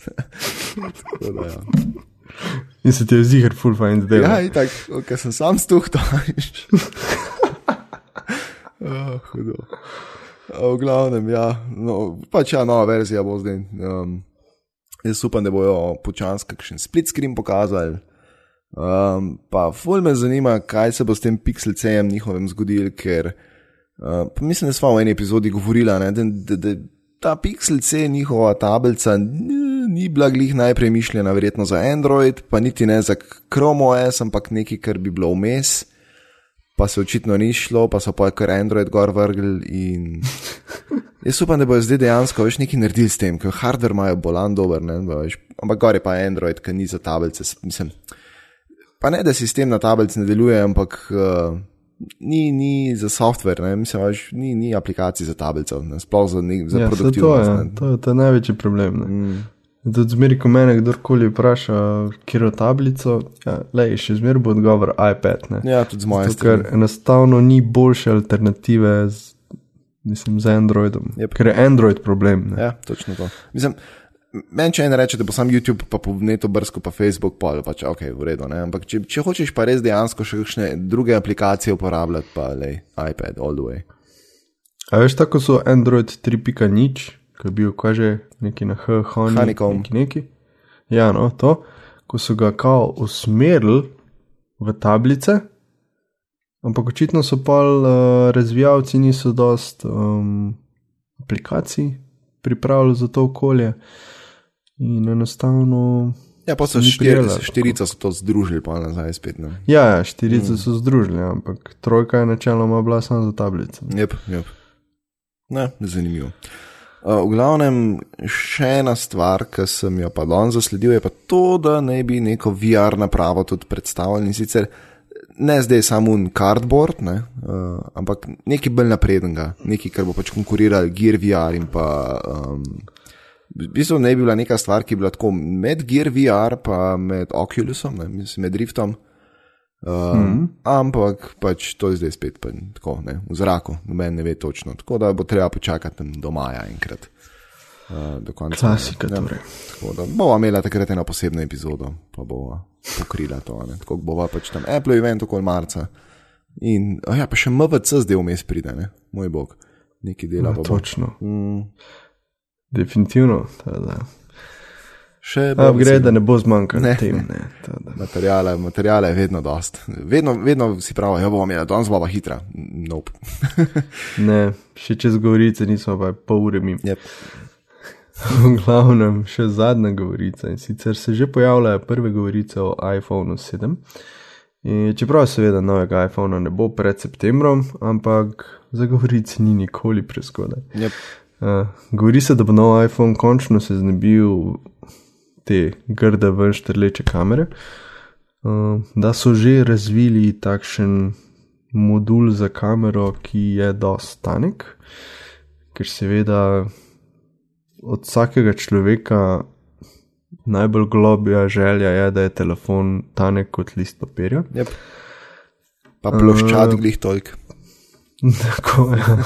tako da, ja. In se ti je zihar full fajn zdaj. Ja, in tako, ker sem sam stuhtaš. oh, hudo. V glavnem, ja, no, pač ja, nova verzija bo zdaj. Um, jaz upam, da bojo počasi kakšen split screen pokazali. Um, pa ful me zanima, kaj se bo s tem Pixel C-jem njihovim zgodil, ker uh, mislim, da smo v eni epizodi govorili, da, da, da ta Pixel C, njihova tablica, n- ni bila glih najprej mišljena, verjetno za Android, pa niti ne za Chrome OS, ampak nekaj, kar bi bilo vmes. Pa se očitno ni šlo, pa so pa kar Android gor vrgli. In... Jaz upam, da bojo zdaj dejansko več nekaj naredili s tem, ker hardware imajo bolan dober, ne, veš, ampak gor je pa Android, ki ni za tablice. Mislim, pa ne, da sistem na tablici ne deluje, ampak uh, ni, ni za software, ne, mislim, veš, ni, ni aplikacij za tablico, ne, sploh za, nek, za ja, saj to produktivnost. je, ne. to je ta največji problem. Mm. Tudi zmeri, ko me kdorkoli vpraša, kjer je tablico, ja, lej, še zmeri bo odgovor iPad. Ne? Ja, tudi z moje Zato, ker strani. enostavno ni boljše alternative z, mislim, z Androidom. Yep. Ker je Android problem. Ne? Ja, točno to. Mislim, meni če en reče, da bo sam YouTube, pa po netu brsko, pa Facebook, pa pač ok, v redu. Ne? Ampak če, če hočeš pa res dejansko še kakšne druge aplikacije uporabljati, pa le iPad, all the way. A veš, tako so Android 3.0, ki je bil kaže neki na H, Honey, neki, neki. Ja, no, to, ko so ga kao usmerili v tablice, ampak očitno so pa uh, razvijalci niso dost um, aplikacij pripravili za to okolje in enostavno. Ja, pa so Ni štiri, prijela, štirica so to združili, pa nazaj spet. Ne? Ja, ja štirice mm. so združili, ampak trojka je načeloma bila samo za tablice. Jep, jep. Ne, zanimivo. Uh, v glavnem, še ena stvar, ki sem jo pa danes zasledil, je pa to, da naj bi neko VR napravo tudi predstavili in sicer ne zdaj samo un cardboard, ne, uh, ampak nekaj bolj naprednega, nekaj, kar bo pač konkuriral Gear VR in pa. Um, v bistvu ne bi bila neka stvar, ki bi bila tako med Gear VR in med Oculusom, ne, med Riftom. Uh, mm -hmm. Ampak pač to je zdaj spet pa, tako, ne, v zraku, noben ne ve točno. Tako da bo treba počakati do maja enkrat. Uh, do konca. Klasika, Ja, torej. Tako da bova imela takrat eno posebno epizodo, pa bova pokrila to. Ne. Tako bova pač tam Apple event okoli marca. In oh ja, pa še MVC zdaj vmes pride, ne, moj bog, neki dela Ja, točno. Mm, Definitivno. tada. Še Upgrade, vesel. da ne bo zmanjkalo Ne, tem. ne. Ne. Materijale, materijale je vedno dost. Vedno, vedno si pravi, da bom imel, danes bo pa hitra. Nope. Ne, še čez govorice nismo pa pol ure mi. Yep. V glavnem, še zadnja govorica in sicer se že pojavljajo prve govorice o iPhonu 7. In čeprav seveda novega iPhona ne bo pred septembrom, ampak za govorice ni nikoli prezgodaj. Yep. Uh, govori se, da bo nov iPhone končno se znebil te grde ven štrleče kamere, uh, da so že razvili takšen modul za kamero, ki je dost tanek, ker seveda od vsakega človeka najbolj globja želja je, da je telefon tanek kot list papirja. Yep. Pa ploščad glih toliko. Tako je.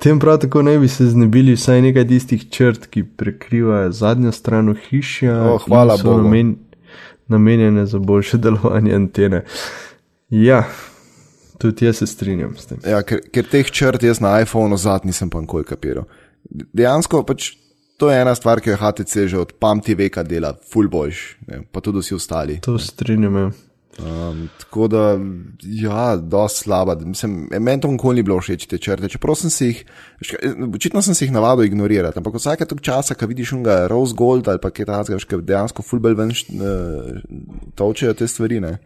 Tem prav tako naj bi se znebili vsaj nekaj tistih črt, ki prekrivajo zadnjo stran hiše. O, hvala Bogu. Namen, namenjene za boljše delovanje antene. Ja, tudi jaz se strinjam s tem. Ja, ker, ker teh črt jaz na iPhonu zad nisem pa nikoli kapiral. Dejansko pač to je ena stvar, ki jo HTC že od pamti veka dela, full boljš, ne, pa tudi vsi ostali. To strinjam. Ja. Um, tako da, ja, dosti slaba. Mislim, meni to nikoli ni bilo všeč te črte. Čeprav sem si jih, očitno sem si jih navadil ignorirati, ampak vsake tok časa, ko vidiš unga Rose Gold ali pa kaj takega, ki dejansko fullbel ven uh, točejo te stvari, ne.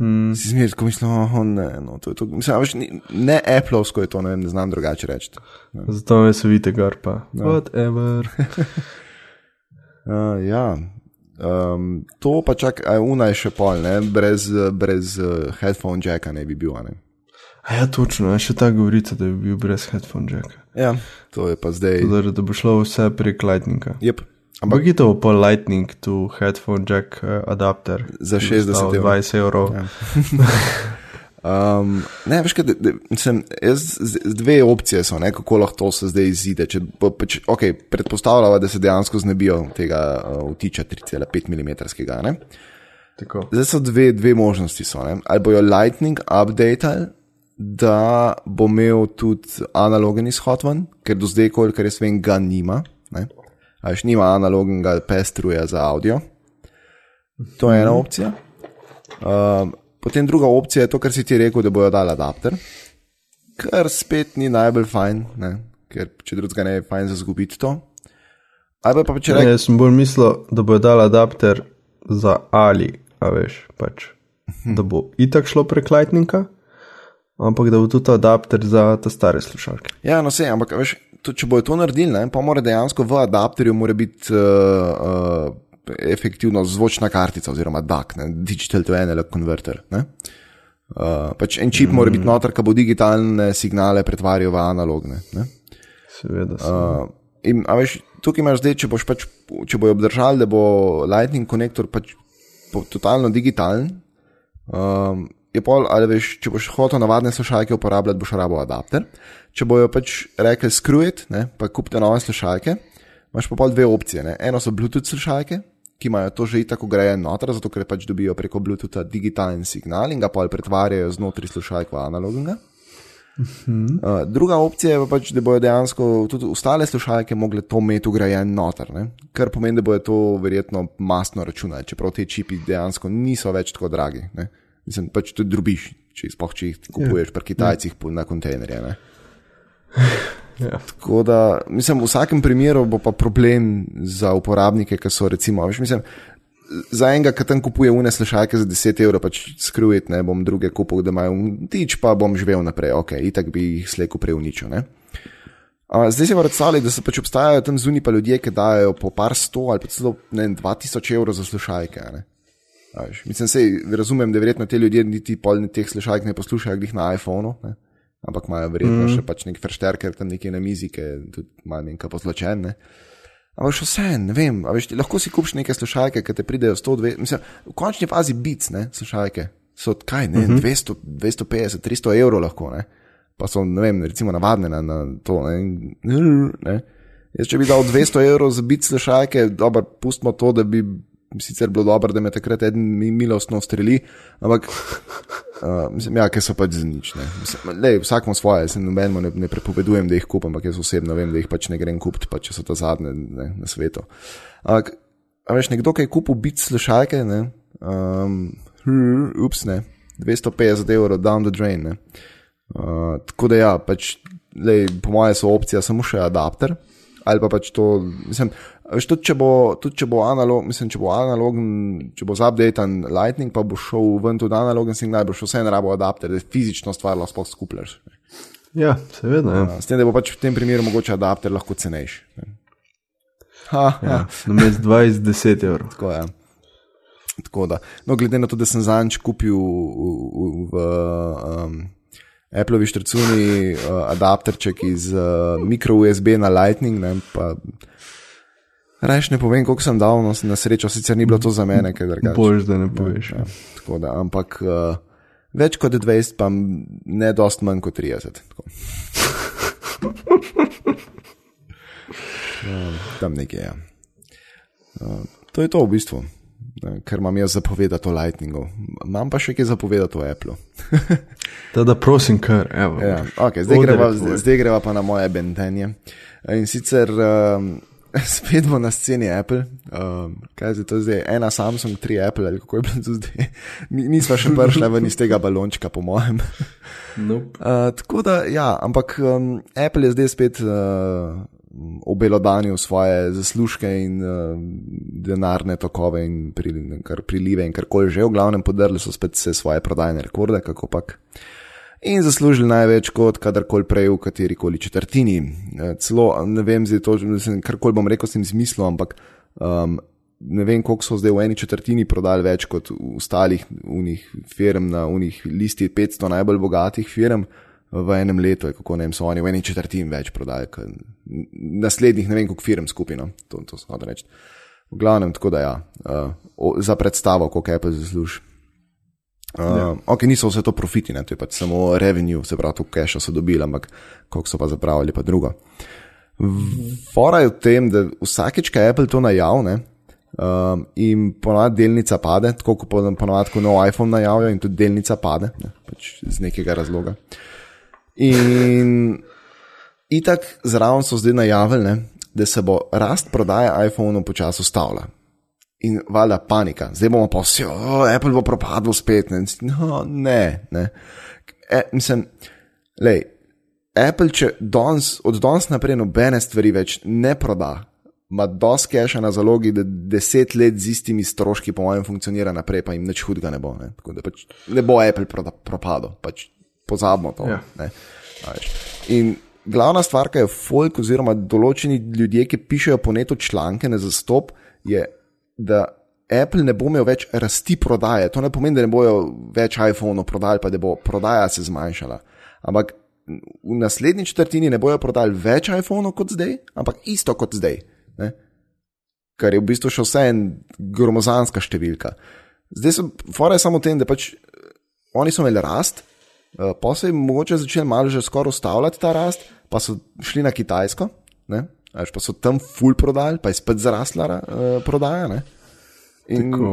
Mm. Si zmeraj tako mislil, oh, ne, no, to je to. Mislim, veš, ni, ne Appleovsko je to, ne, ne znam drugače reči. Zato me se vidite garpa. Whatever. uh, ja. Um, to pa čak, a una je še pol, ne? brez, brez uh, headphone jacka ne bi bil. Ne? A ja, točno, še ta govorica, da bi bil brez headphone jacka. Ja, to je pa zdaj. Zdaj, da bo šlo vse prek Lightninga. Yep. Ampak je to pa Lightning to headphone jack uh, adapter. Za 60 evrov. 20 evrov. Ja. Um, ne, veš, kaj, de, de, mislim, jaz, dve opcije so, ne, kako lahko to se zdaj izide. Če, pa, če, okay, predpostavljamo, da se dejansko znebijo tega uh, vtiča 3,5 mm. Zdaj so dve, dve možnosti. So, ne? ali bojo Lightning update, da bo imel tudi analogen izhod ven, ker do zdaj, kolikor jaz vem, ga nima. Až nima analognega pestruja za audio. To je ena opcija. Um, Potem druga opcija je to, kar si ti rekel, da bojo dali adapter, kar spet ni najbolj fajn, ne? ker če drugega ne je fajn za zgubiti to. Ali pa če rečeš. Jaz sem bolj mislil, da bojo dali adapter za ali, a veš, pač, da bo itak šlo prek Lightninga, ampak da bo tudi adapter za te stare slušalke. Ja, no se, ampak veš, to, če bojo to naredili, ne, pa mora dejansko v adapterju biti. Uh, uh, efektivno zvočna kartica, oziroma DAC, ne? Digital to Analog Converter. Uh, pač en čip mm. mora biti noter, ki bo digitalne signale pretvarjal v analogne. Ne? Seveda. Uh, in, veš, tukaj imaš zdaj, če, pač, če bojo obdržali, da bo Lightning konektor pač totalno digitalen. Um, Pol, ali veš, če boš hotel navadne slušalke uporabljati, boš rabo adapter. Če bojo pač rekli skrujit, pa kupite nove slušalke, imaš pa pol dve opcije. Ne? Eno so Bluetooth slušalke, ki imajo to že tako grejen noter, zato ker pač dobijo preko Bluetootha digitalen signal in ga pa pretvarjajo znotraj slušalk v analognega. Uh -huh. uh, druga opcija je pa pač, da bodo dejansko tudi ostale slušalke mogle to imeti ugrajen noter, ne? kar pomeni, da bodo to verjetno masno računali, čeprav te čipi dejansko niso več tako dragi. Ne? Mislim, pač tudi drubiš, če, spoh, če jih kupuješ yeah. pri Kitajcih na kontejnerje. Ja. Tako da, mislim, v vsakem primeru bo pa problem za uporabnike, ki so recimo, veš, mislim, za enega, ki tam kupuje une slušalke za 10 evrov, pač skrujit, ne bom druge kupil, da imajo tič, pa bom živel naprej, ok, itak bi jih slejko preuničil. Zdaj si pa predstavljaj, da se pač obstajajo tam zunaj pa ljudje, ki dajo po par sto ali pa celo ne, 2000 evrov za slušalke. Mislim, sej, razumem, da verjetno te ljudje niti pol teh slušalk ne poslušajo, glih na iPhonu. Ne? Ampak imajo verjetno mm. še pač nek fršterker tam nekje na mizi, ki je tudi malo nekaj pozločen. Ne? Ampak še vse, ne vem, veš, lahko si kupiš neke slušalke, ki te pridejo 102, mislim, v končni fazi bic, ne, slušalke, so kaj, ne, mm -hmm. 200, 250, 300 evrov lahko, ne, pa so, ne vem, recimo navadne na, na to, ne, ne. Jaz, če bi dal 200 evrov za bic slušalke, dobro, pustimo to, da bi sicer bilo dobro, da me takrat en milostno streli, ampak uh, mislim, ja, ker so pač za nič. Vsak ima svoje, se nobeno ne, ne prepovedujem, da jih kupam, ampak jaz osebno vem, da jih pač ne grem kupiti, pa če so ta zadnje ne, na svetu. Ampak a veš, nekdo, ki je kupil bit slušalke, ne, um, ups, ne, 250 evrov down the drain. Ne. Uh, tako da ja, pač, lej, po mojem so opcija samo še adapter. Ali pa pač to, mislim, veš, tudi če bo, tudi če bo analog, mislim, če bo analogen, če bo zapdatan Lightning, pa bo šel ven tudi analogen signal, bo šel vse na rabo adapter, da fizično stvar lahko skupljaš. Ja, seveda. Ja. S tem, da bo pač v tem primeru mogoče adapter lahko cenejši. ne. Ha, ha. Ja, Namesto 20, 10 evrov. Tako je. Tako da. No, glede na to, da sem zanj kupil v, v, v um, Appleovi štrcuni uh, adapterček iz uh, micro USB na Lightning, ne, pa reš ne povem, koliko sem dal, no, na srečo sicer ni bilo to za mene, ker drugače. Bož, da ne poveš. Ja, tako da, ampak uh, več kot 20, pa ne dost manj kot 30. tako. Um, tam nekje je. Ja. Uh, to je to v bistvu, kar imam jaz zapovedati o Lightningu. Imam pa še kaj zapovedati o Applu. Teda prosim, kar, evo. Ja, okay, zdaj, greva, zdaj, zdaj greva pa na moje bentenje. In sicer um, spet bo na sceni Apple. Um, kaj je to zdaj? Ena Samsung, tri Apple ali kako je bilo to zdaj? Ni- Nisva še prišla ven iz tega balončka, po mojem. Nope. Uh, tako da, ja, ampak um, Apple je zdaj spet uh, obelodanil svoje zaslužke in uh, denarne tokove in pri, kar prilive in karkoli že, v glavnem podrli so spet vse svoje prodajne rekorde, kako pak. In zaslužili največ kot kadarkoli prej v kateri koli četrtini. Eh, Celo, ne vem, karkoli bom rekel, sem zmislil, ampak um, ne vem, koliko so zdaj v eni četrtini prodali več kot v ostalih unih firm na unih listi 500 najbolj bogatih firm v enem letu, je, kako ne vem, so oni v eni četrtini več prodali, kot naslednjih ne vem, koliko firm skupino, to, to sem hotel reči. V glavnem, tako da ja, uh, za predstavo, koliko Apple zasluži. Uh, ja. Ok, niso vse to profiti, ne, to je pač samo revenue, se pravi, to cache so dobili, ampak koliko so pa zapravili, pa drugo. Fora je v tem, da vsakeč, ko Apple to najavne, um, in ponovadi delnica pade, tako kot po- ponovadi, ko nov iPhone najavijo, in tudi delnica pade, ne, pač iz nekega razloga. In itak zraven so zdaj najavili, ne, da se bo rast prodaje iPhone-ov počasi ustavila. In valjda panika, zdaj bomo pa vsi, oh, Apple bo propadel spet. Ne, no, ne. ne. E, mislim, lej, Apple, če danes, od danes naprej nobene stvari več ne proda, ima dosti keša na zalogi, da deset let z istimi stroški, po mojem, funkcionira naprej, pa jim nič hudega ne bo. Ne, Tako da pač ne bo Apple proda, propadel, pač pozabimo to. Ja. Ne. In glavna stvar, ki je folk oziroma določeni ljudje, ki pišejo po netu članke na zastop, je, da Apple ne bo imel več rasti prodaje. To ne pomeni, da ne bojo več iPhone-ov prodali, pa da bo prodaja se zmanjšala. Ampak v naslednji četrtini ne bojo prodali več iPhone-ov kot zdaj, ampak isto kot zdaj. Ne? Kar je v bistvu še vse en gromozanska številka. Zdaj so, fora je samo v tem, da pač eh, oni so imeli rast, Uh, pa se je mogoče začel malo že skoraj ustavljati ta rast, pa so šli na Kitajsko? A veš, pa so tam full prodali, pa je spet zarasla uh, prodaja. Ne? In Tako.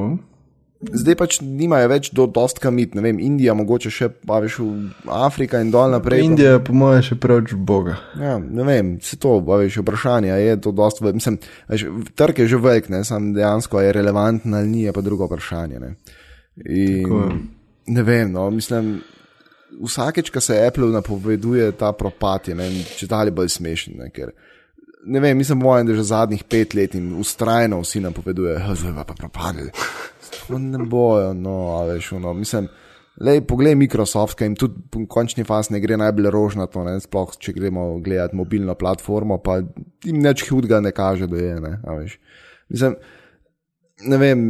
zdaj pač nimajo več do dost kamit, ne vem, Indija, mogoče še pa veš v Afrika in dol naprej. pa- Indija je po mojem še preveč boga. Ja, ne vem, se to, a veš, vprašanje je to dost, v- mislim, veš, trg je že velik, ne, sam dejansko je relevanten ali ni, je pa drugo vprašanje, ne. In, Tako ne vem, no, mislim, vsakeč, ko se Apple napoveduje ta propad, je meni če dalje bolj smešen, ne, ker ne vem, mislim, mojem, da že zadnjih pet let in ustrajno vsi napovedujejo, zdaj pa propadli. Ne bojo, no, veš, no, mislim. Lej, poglej Microsoft, ki jim tudi v končni fazi ne gre najbolj rožnato, ne, sploh če gremo gledati mobilno platformo, pa jim nič hudega ne kaže, da je. Ne, a mislim, ne vem,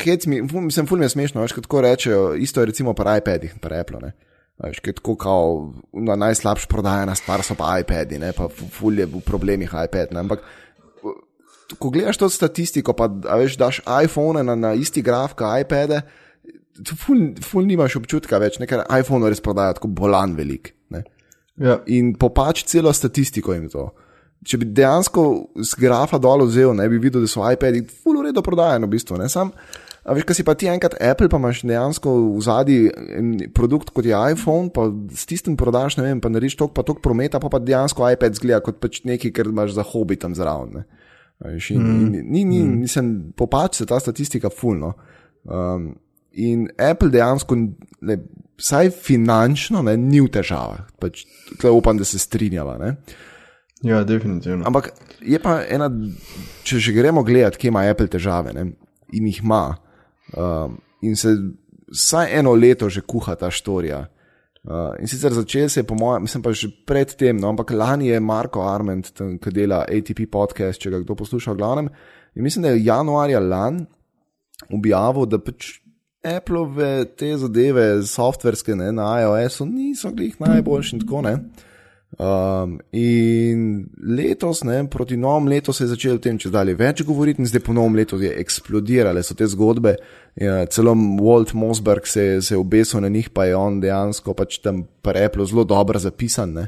hec mi, ful- mislim, ful mi je smešno, veš, kot rečejo, isto je recimo pri iPadih, pri Apple. Ne. Veš, ki je tako kao, na najslabš prodajana stvar so pa iPadi, ne, pa fu- ful je v problemih iPad. Ne, ampak ko gledaš to statistiko, pa veš, daš iPhone na, na isti graf, kot iPade, tu ful, ful nimaš občutka več, ne, ker iPhone res prodaja tako bolan velik. Ne. Ja, In popač celo statistiko jim to. Če bi dejansko z grafa dol vzel, ne bi videl, da so iPadi ful uredo prodajani v bistvu. Ne, sam, a veš, kaj si pa ti enkrat Apple, pa imaš dejansko v zadnji produkt kot je iPhone, pa s tistim prodaš, ne vem, pa narediš tok pa tok prometa, pa pa dejansko iPad zgleda kot pač nekaj, kar imaš za hobi tam zraven. Veš, In, mm. in, ni, ni, nisem popač se ta statistika fulno. Um, in Apple dejansko, ne, vsaj finančno, ne, ni v težavah. Pač, tukaj upam, da se strinjava. Ne. Ja, definitivno. Ampak je pa ena, če že gremo gledati, kje ima Apple težave ne, in jih ima. Um, in se vsaj eno leto že kuha ta štorija. Uh, in sicer začel se je, po mojem, mislim pa že predtem, no, ampak lani je Marko Arment, ki dela ATP podcast, če ga kdo posluša, v glavnem. In mislim, da je januarja lani objavil, da pač Appleove te zadeve, softverske ne, na iOS-u, niso glih najboljši in tako ne. Um, in letos, ne, proti novemu letu se je začelo o tem, če dalje več govoriti, in zdaj po novem letu je eksplodirale so te zgodbe. Ja, celo Walt Mosberg se, se je obesil na njih, pa je on dejansko pač tam pri Apple zelo dobro zapisan. Ne.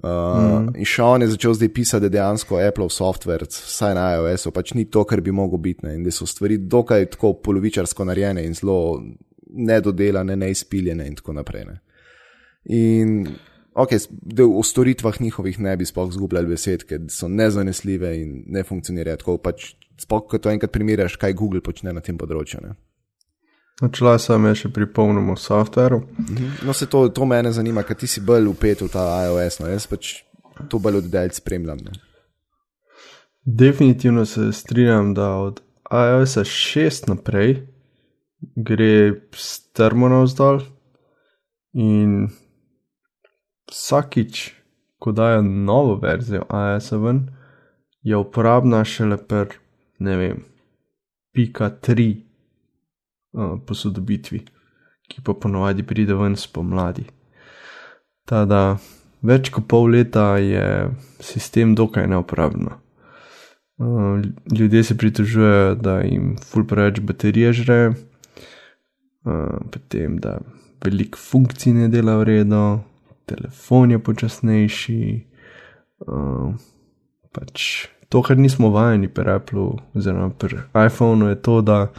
Uh, mm. In še on je začel zdaj pisati, da dejansko Apple software, vsaj na iOS-u, pač ni to, kar bi moglo biti. Ne? In da so stvari dokaj tako polovičarsko narejene in zelo nedodelane, neizpiljene in tako naprej. Ne? In ok, da o storitvah njihovih ne bi sploh zgubljali besed, ker so nezanesljive in ne funkcionirajo tako. Pač, sploh, ko to enkrat primerjaš, kaj Google počne na tem področju. Ne? Načela sem je še pri polnem softveru. Mhm. No, se to, to mene zanima, ker ti si bolj upet v ta iOS, no jaz pač to bolj od delj spremljam. Ne? Definitivno se strinjam, da od iOS 6 naprej gre strmo navzdol in vsakič, ko dajo novo verzijo iOS ven, je uporabna šele per, ne vem, pika 3 posodobitvi, ki pa ponovadi pride ven spomladi. Tada, več kot pol leta je sistem dokaj neuporaben. Uh, ljudje se pritožujejo, da jim ful preveč baterije žre, uh, potem da veliko funkcij ne dela v redu, telefon je počasnejši. Uh, pač to, kar nismo vajeni pri Apple, oziroma pri iPhonu, je to, da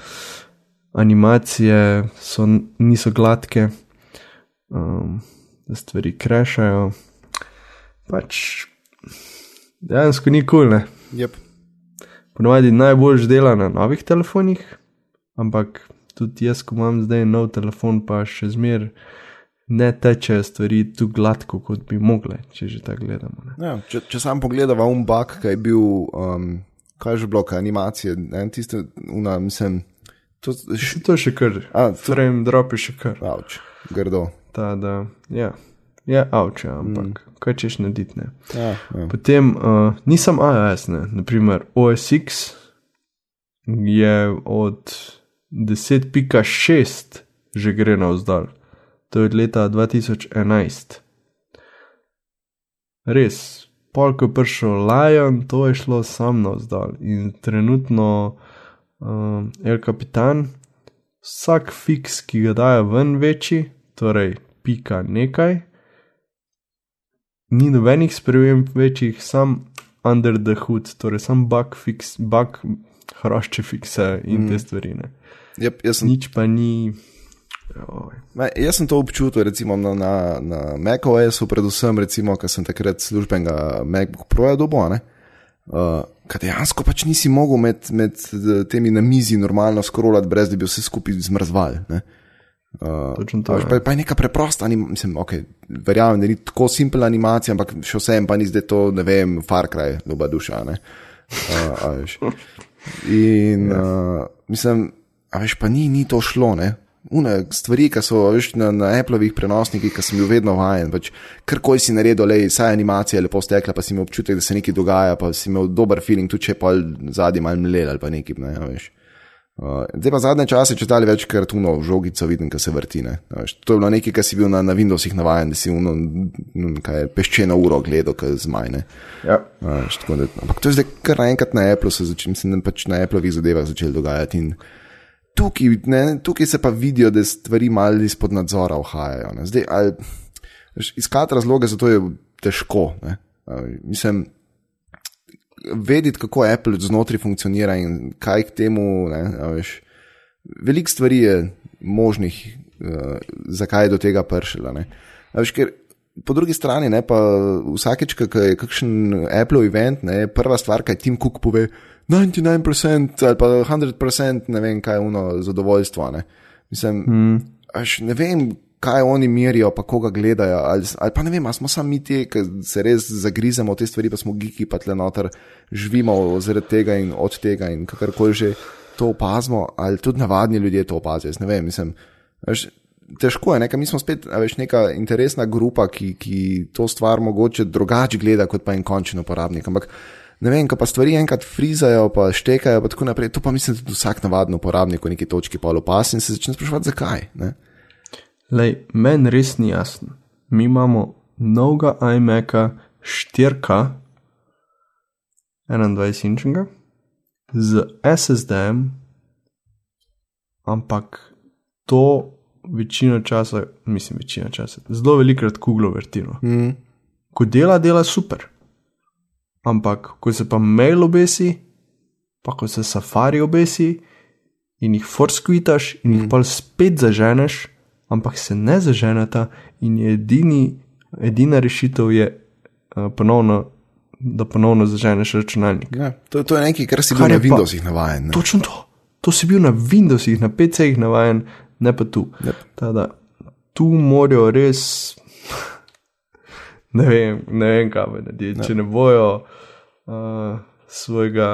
animacije so, niso gladke, um, da stvari krešajo. Pač dejansko ni kul. Cool, yep. Ponovadi najbolj dela na novih telefonih, ampak tudi jaz, ko imam zdaj nov telefon, pa še zmeraj. Ne teče stvari tu gladko, kot bi mogle, če že tako gledamo. Ja, če, če sam pogledam, umbak, kaj je bil, um, kaj je že blok animacije, ne, tiste, una, mislim, To, to je še kar. A, to... Frame drop je še kar. Avč, grdo. Ta, da, ja, je avč, ja, ampak mm. kaj češ narediti. Ja, ja. Potem uh, nisem iOS, ne, naprimer OSX je od 10.6 že gre na vzdal. To je od leta 2011. Res, polk je prišel Lion, to je šlo sam na vzdal in trenutno um, El Capitan, vsak fiks, ki ga dajo ven večji, torej pika nekaj, ni nobenih sprememb večjih, sam under the hood, torej sam bug fix, bug hrošče fikse in mm. te stvari. Yep, sem... Nič pa ni. Ma, jaz sem to občutil recimo, na, na, na MacOS-u, predvsem, ker sem takrat službenega MacBook Proja dobil. Uh, Kaj dejansko pač nisi mogel med, med temi na mizi normalno skrolati, brez da bi vse skupaj zmrzval. Uh, to, pa, pa, pa je neka preprosta animacija, okay, verjamem, da ni tako simpel animacija, ampak še vsem pa ni zdaj to, ne vem, far kraj, doba duša. Uh, in uh, mislim, a veš, pa ni, ni to šlo, ne? Une stvari, ki so veš, na, na Apple'ovih prenosnikih, ki sem bil vedno vajen. Pač, Karkoli si naredil, le saj animacija je lepo stekla, pa si imel občutek, da se nekaj dogaja, pa si imel dober feeling, tudi če pa zadnji mal mlel ali pa nekaj. Ne, ja, Uh, zdaj pa zadnje čase, če dali več kartuno, žogico vidim, ki se vrti. Ne, veš, to je bilo nekaj, kar si bil na, na Windowsih navajen, da si uno, kaj, peščeno uro gledal, kaj zmajne. Ja. Uh, ampak to je zdaj kar naenkrat na Apple, se začne, mislim, pač na Apple'ovih zadevah začeli dogajati. In, tukaj, ne, tukaj se pa vidijo, da stvari malo izpod nadzora uhajajo. Zdaj, ali, iskati razloge za to je težko. Ne. Mislim, vedeti, kako Apple znotraj funkcionira in kaj k temu. Veliko stvari je možnih, uh, zakaj je do tega pršilo. Po drugi strani, ne, pa vsakeč, ko je kakšen Apple event, ne, prva stvar, kaj Tim Cook pove, 99% ali pa 100%, ne vem, kaj je uno zadovoljstvo. Ne? Mislim, mm. až, ne vem, kaj oni merijo, pa koga gledajo. Ali, ali pa ne vem, ali smo sami ti, ki se res zagrizemo v te stvari, pa smo giki, pa tle noter živimo zaradi tega in od tega in kakorkoli že to opazimo, ali tudi navadni ljudje to opazijo. Ne vem, mislim. Až, Težko je, nekaj, mi smo spet veš, neka interesna grupa, ki, ki to stvar mogoče drugače gleda kot pa en končni uporabnik. Ampak ne vem, ko pa stvari enkrat frizajo, pa štekajo, pa tako naprej, to pa mislim, da vsak navaden uporabnik v neki točki pa opas in se začne spraševati, zakaj. Ne? Lej, meni res ni jasno. Mi imamo novega iMac-a 4K, 21-inčnega, z SSD-jem, ampak to večino časa, mislim, večino časa, zelo velikrat Google vrtino. Mm. Ko dela, dela super. Ampak, ko se pa mail obesi, pa ko se safari obesi in jih forskvitaš in jih mm. pa spet zaženeš, ampak se ne zaženeta in je edini, edina rešitev je uh, ponovno. Da ponovno zaženeš računalnik. Ja, to, to je nekaj, kar si kar bil na Windowsih navaden. Ne? Točno to. To si bil na Windowsih, na PC-jih navaden, ne pa tu. Yep. Tada, tu morajo res. Ne vem, ne vem kaj bo narediti. Če ne bojo uh, svojega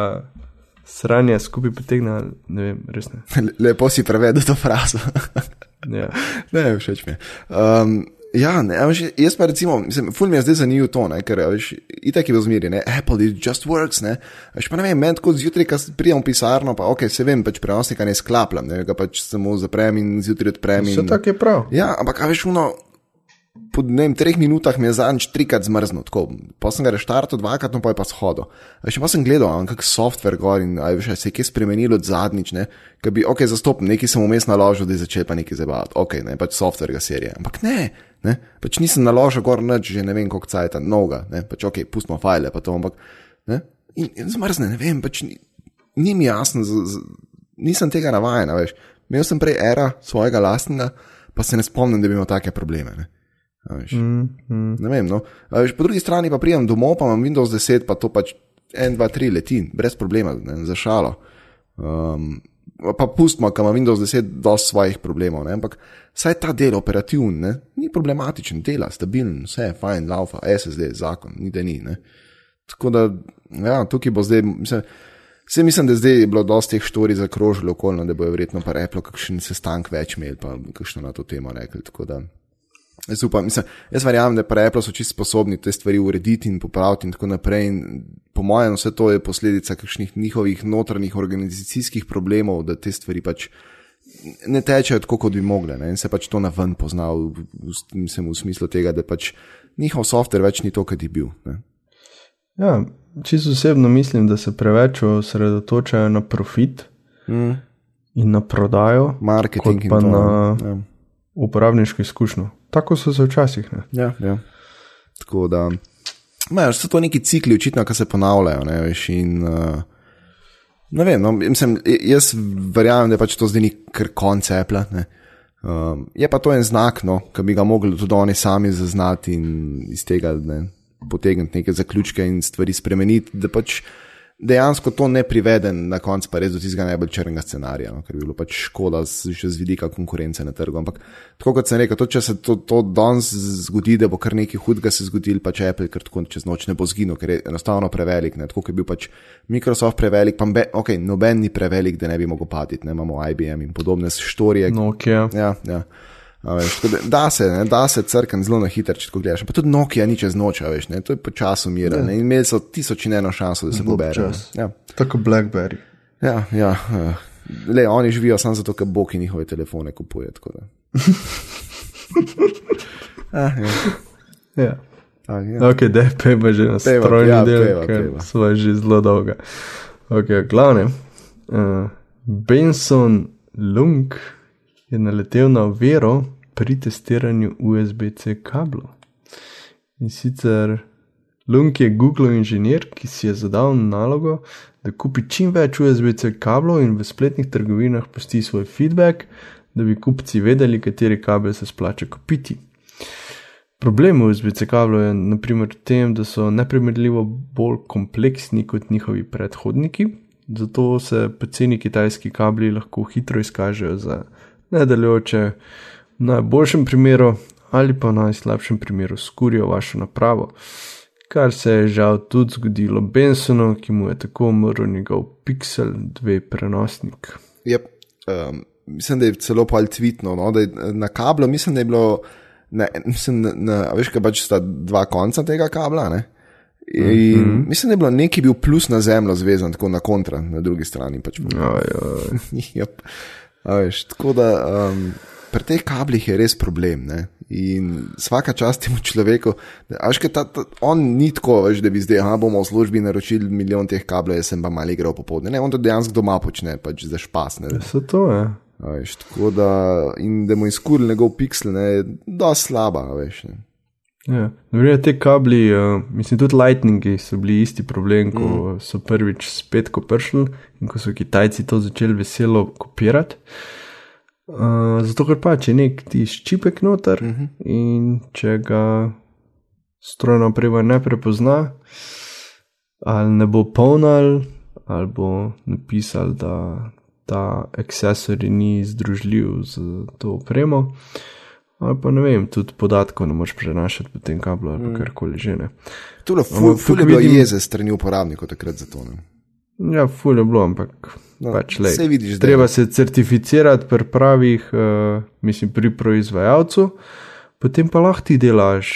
sranja skupaj potegnili, ne vem, res ne. Lepo si prevedel to frazo. ja. Ne, všeč mi je. Um, Ja, ne, jaz pa recimo, mislim, ful mi je zdaj zanimivo to, ne, ker veš, itak je bil zmeri, ne, Apple, it just works, ne, veš, pa ne vem, meni tako zjutraj, ko pridem v pisarno, pa ok, se vem, pač prenosnika ne sklapljam, ne, ga pač samo zaprem in zjutraj odprem. Vse tako je prav. Ja, ampak veš, uno, po vem, treh minutah mi je zadnjič trikrat zmrznil, tako, pa sem ga reštartil dvakrat, no pa je pa shodil. Še pa sem gledal, kak software gor in veš, se je kaj spremenilo od zadnjič, ne, ki bi, ok, zastopil, nekaj sem vmes naložil, da je začel pa nekaj zabavati, ok, ne, pač software ga serije. Ampak ne, ne, pač nisem naložil gor nič, že ne vem, koliko cajt, noga, ne, pač ok, pustimo file, pa to, ampak, ne, in, in zmrzne, ne vem, pač ni, ni mi jasno, z, z, nisem tega navajen, veš. Imel sem prej era svojega lastnega, pa se ne spomnim, da bi imel take probleme. Ne. Mm, mm. Ne vem. No. Veš, po drugi strani pa pridem domov, pa imam Windows 10, pa to pač 1, 2, 3 leti, brez problema, ne, za šalo. Um, pa pustimo, kam ima Windows 10 dosti svojih problemov, ne? ampak saj ta del operativni, ni problematičen, dela, stabilen, vse je fajn, laufa, SSD, zakon, ni da ni. Ne? Tako da, ja, tukaj bo zdaj, mislim, vse mislim, da zdaj je bilo dosti teh štori zakrožilo okolno, da bo verjetno pa Apple kakšen sestank več imel, pa kakšno na to temo rekli. Jaz, upam, mislim, jaz verjamem, da pa Apple so čisto sposobni te stvari urediti in popraviti in tako naprej. In po mojem, vse to je posledica kakšnih njihovih notranjih organizacijskih problemov, da te stvari pač ne tečejo tako, kot bi mogle. Ne? In se pač to na ven pozna, mislim, v smislu tega, da pač njihov softver več ni to, kar je bil. Ne? Ja, čisto osebno mislim, da se preveč osredotočajo na profit mm. in na prodajo, marketing in pa to, na ja. uporabniško izkušnjo. Tako so se včasih. Ja, ja. Tako da. Majo, so to neki cikli, očitno, ki se ponavljajo. Ne, veš, in, uh, ne vem, no, mislim, jaz verjamem, da pač to zdaj ni kar koncepla. Um, je pa to en znak, no, ki bi ga mogli tudi oni sami zaznati in iz tega ne, potegniti neke zaključke in stvari spremeniti, da pač dejansko to ne privede na koncu pa res do tistega najbolj črnega scenarija, no, ker bi bilo pač škoda z, z vidika konkurence na trgu. Ampak tako kot sem rekel, to, če se to, to danes zgodi, da bo kar nekaj hudega se zgodil, pač Apple, ker tako čez noč ne bo zginil, ker je enostavno prevelik, ne, tako kot je bil pač Microsoft prevelik, pa be, ok, noben ni prevelik, da ne bi mogel paditi, ne imamo IBM in podobne štorije. Nokia. Ja, ja. Veš, da, da se, ne, da se crkven zelo na hitro, če gledaš. Pa tudi Nokia ni čez noč, veš, ne, to je po času mira. Ne, imeli so tisoč in eno šanso, da se bo berel. Ja. Tako Blackberry. Ja, ja. Uh, le, oni živijo samo zato, ker Bog njihove telefone kupuje. ah, ja. ja. Tak, ja. Ok, da je peba že na strojni ja, del, peva, ker peva. so že zelo dolga. Ok, glavne. Uh, Benson Lung je naletel na vero pri testiranju USB-C kablov. In sicer Lunk je Google inženir, ki si je zadal nalogo, da kupi čim več USB-C kablov in v spletnih trgovinah pusti svoj feedback, da bi kupci vedeli, kateri kabel se splača kupiti. Problem USB-C kablov je naprimer v tem, da so neprimerljivo bolj kompleksni kot njihovi predhodniki zato se poceni kitajski kabli lahko hitro izkažejo za nedelujoče, v najboljšem primeru ali pa v najslabšem primeru skurijo vašo napravo. Kar se je žal tudi zgodilo Bensonu, ki mu je tako umrl njegov Pixel 2 prenosnik. Yep. Um, mislim, da je celo pol tvitno, no, da je na kablu, mislim, da je bilo, ne, mislim, na, na, veš, kaj pač sta dva konca tega kabla. Ne? In mm -hmm. mislim, da je bilo nekaj bil plus na zemljo zvezan, tako na kontra, na drugi strani. Pač. yep. veš, tako da um, pri teh kablih je res problem. Ne? In vsaka čast temu človeku, až kaj ta, ta, on ni tako, veš, da bi zdaj, ah, bomo v službi naročili milijon teh kablov, jaz sem pa malo igral popoldne. Ne, on to dejansko doma počne, pač za špas. Ne, Se to je. veš, tako da, in da mu izkurili njegov pixel, ne, je dosti slaba, veš. Ne. Ja. Verjetno te kabli, uh, mislim, tudi lightningi so bili isti problem, ko mm. so prvič spet ko prišli in ko so Kitajci to začeli veselo kopirati. Uh, zato, ker pač je nek ti ščipek noter mm -hmm. in če ga strojna oprema ne prepozna, ali ne bo polnil, ali bo napisal, da ta accessory ni združljiv z to opremo, ali pa ne vem, tudi podatkov ne moreš prenašati po tem kablu ali mm. karkoli že ne. Tule ful, ful je bilo jeze strani uporabnikov takrat za to. Ne. Ja, ful je bilo, ampak No, pač lej. saj vidiš, Treba je. se certificirati pri pravih, uh, mislim, pri proizvajalcu, potem pa lahko ti delaš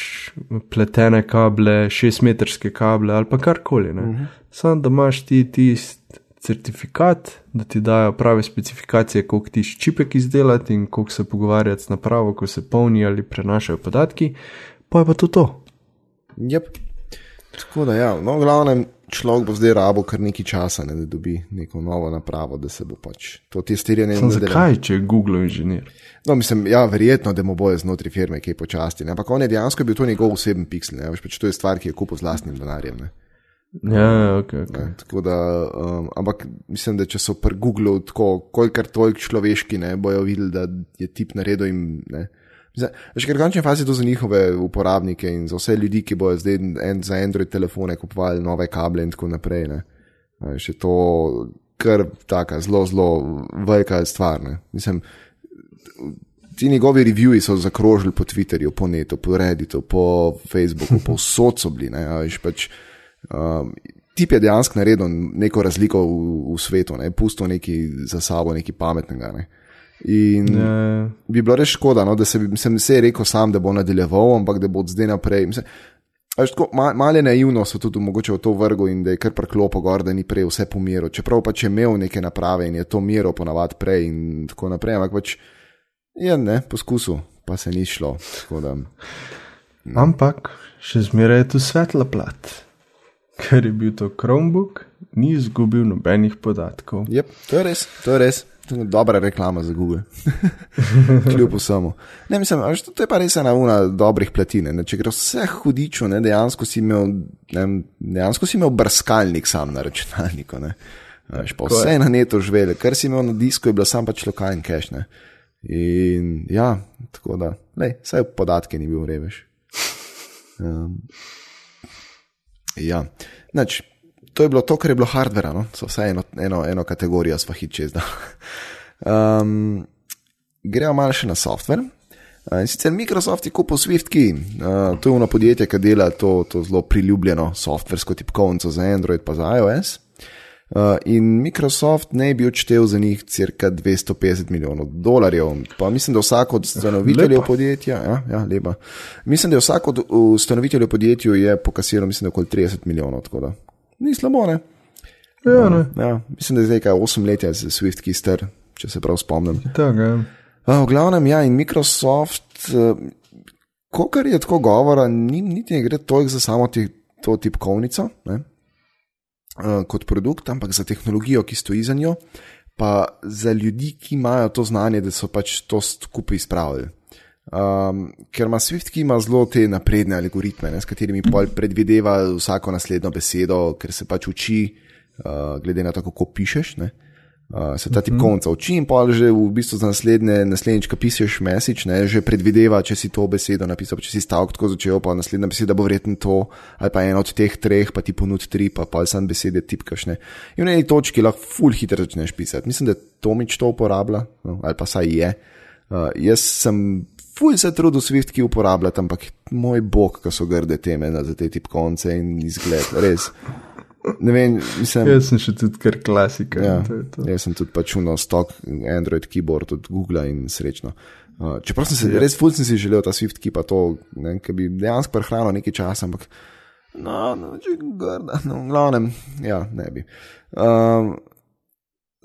pletene kable, šestmetrske kable ali pa karkoli. Uh Mhm. -huh. Sam da imaš ti tisti certifikat, da ti dajo prave specifikacije, koliko ti ščipek izdelati in koliko se pogovarjati z napravo, ko se polni ali prenašajo podatki, pa je pa to to. Yep. Tako da, ja, no, v glavnem človek bo zdaj rabo kar nekaj časa, ne, da dobi neko novo napravo, da se bo pač to testiranje nadaljevalo. zakaj, če je Google inženir? No, mislim, ja, verjetno, da mu bojo znotraj firme kaj počasti, ne, ampak on je dejansko bil to njegov oseben pixel, ne, veš, pač to je stvar, ki je kupil z lastnim denarjem. Ne. Ja, ok, ok. Ne, tako da, um, ampak mislim, da če so pri Googlu tako, kolikor toliko človeški, ne bojo videli, da je tip naredil jim. Ne. Veš, ker v končni fazi to za njihove uporabnike in za vse ljudi, ki bojo zdaj en, za Android telefone kupovali nove kable in tako naprej. Ne. Je to kar taka zelo, zelo velika stvar. Ne. Mislim, ti njegovi reviewi so zakrožili po Twitterju, po netu, po Redditu, po Facebooku, po vsod so bili. Ne, veš, pač, um, tip je dejansko naredil neko razliko v, v svetu, ne, pustil nekaj za sabo, nekaj pametnega. Ne. In Ja, bi bilo res škoda, no, da se, bi- sem se rekel sam, da bo nadaljeval, ampak da bo od zdaj naprej. Mislim, tako, ma- Malo je naivno so tudi mogoče v to vrgo in da je kar preklopo gor, da ni prej vse pomiril. Čeprav pač je imel neke naprave in je to miro ponavadi prej in tako naprej, ampak pač je ne, poskusil, pa se ni šlo. Da, Ampak še zmeraj je tu svetla plat, ker je bil to Chromebook, ni izgubil nobenih podatkov. yep, to je res, to je res. To je dobra reklama za Google. Kljub vsemu. Ne, mislim, to, to je pa res ena ura dobrih platin. ne. Če gre vse hudičo, ne, dejansko, si imel, ne, dejansko si imel brskalnik sam na računalniku. Ne. Veš, pa Tako je. vse na neto živele, kar si imel na disku, je bilo sam pač lokalen cache. Ne. In ja, tako da, lej, vsaj podatke ni bil revež. Um, ja, Nač, to je bilo to, kar je bilo hardvera, no? so vse eno, eno, eno kategorijo smo hit čez. da. Um, gremo malo še na software. Uh, In sicer Microsoft je kupil SwiftKey, uh, to je ono podjetje, ki dela to, to zelo priljubljeno softversko tipkovnico za Android pa za iOS. Uh, in Microsoft ne bi odštel za njih cirka 250 milijonov dolarjev. Pa mislim, da vsak od ustanoviteljev Lepo. podjetja, ja, ja, lepa. Mislim, da vsak od ustanoviteljev podjetja je pokasiral, mislim, okoli 30 milijonov, da ni slabo, ne. Ja, ne. Ja, mislim, da je zdaj kaj 8 let je za SwiftKey star, če se prav spomnim. Tako, ja. Uh, v glavnem, ja, in Microsoft, uh, kar je tako govora, ni, niti ne gre toliko za samo ti, to tipkovnico ne, uh, kot produkt, ampak za tehnologijo, ki stoji za njo, pa za ljudi, ki imajo to znanje, da so pač to skupaj izpravili. Um, ker ima Swift, ki ima zelo te napredne algoritme, ne, s katerimi pol predvideva vsako naslednjo besedo, ker se pač uči, uh, glede na to, kako pišeš. Ne. Uh, se ta tip konca uči in pa že v bistvu za naslednje, naslednjič, ki pišeš mesič, ne, že predvideva, če si to besedo napisal, če si stavek tako začel, pa naslednja beseda bo verjetno to, ali pa ena od teh treh, pa ti ponud tri, pa pa sam besede tipkaš. Ne. In v eni točki lahko full hitro začneš pisati. Mislim, da Tomič to uporablja, no, ali pa saj je. Uh, jaz sem full se trudil Swift, ki uporablja, ampak moj bog, ko so grde teme za te tip konce in izgled, res. Ne vem, mislim. Jaz sem še tudi kar klasika. Ja, to to. jaz sem tudi pač uno stok Android keyboard od Google in srečno. Uh, čeprav sem se res ful sem si želel ta Swift, ki pa to, ne, ki bi dejansko prehranil nekaj časa, ampak no, no, če grda, no, v glavnem, ja, ne bi. Um,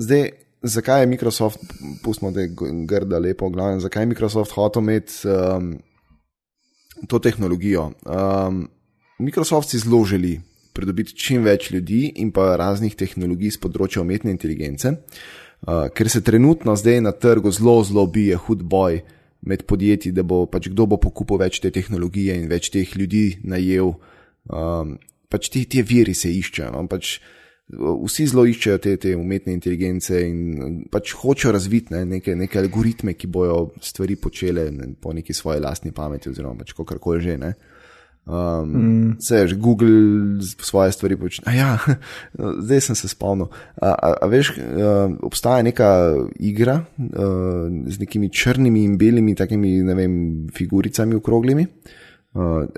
zdaj, zakaj je Microsoft, pustimo, da je grda lepo, v glavnem, zakaj je Microsoft hotel imeti um, to tehnologijo? Um, Microsoft si zelo želi pridobiti čim več ljudi in pa raznih tehnologij z področja umetne inteligence, uh, ker se trenutno zdaj na trgu zelo, zelo bije hud boj med podjetji, da bo pač kdo bo pokupil več te tehnologije in več teh ljudi najel. Um, pač ti, ti viri se iščejo. No? Pač, vsi zelo iščejo te, te umetne inteligence in pač hočejo razviti ne, neke, neke algoritme, ki bojo stvari počele ne, po neki svoji lastni pameti, oziroma pač kakorkoli že. Ne. Um, mm. Sej, Google svoje stvari počne. Ja, zdaj sem se spomnil. A, a, a veš, uh, obstaja neka igra uh, z nekimi črnimi in belimi, takimi, ne vem, figuricami okroglimi. Uh,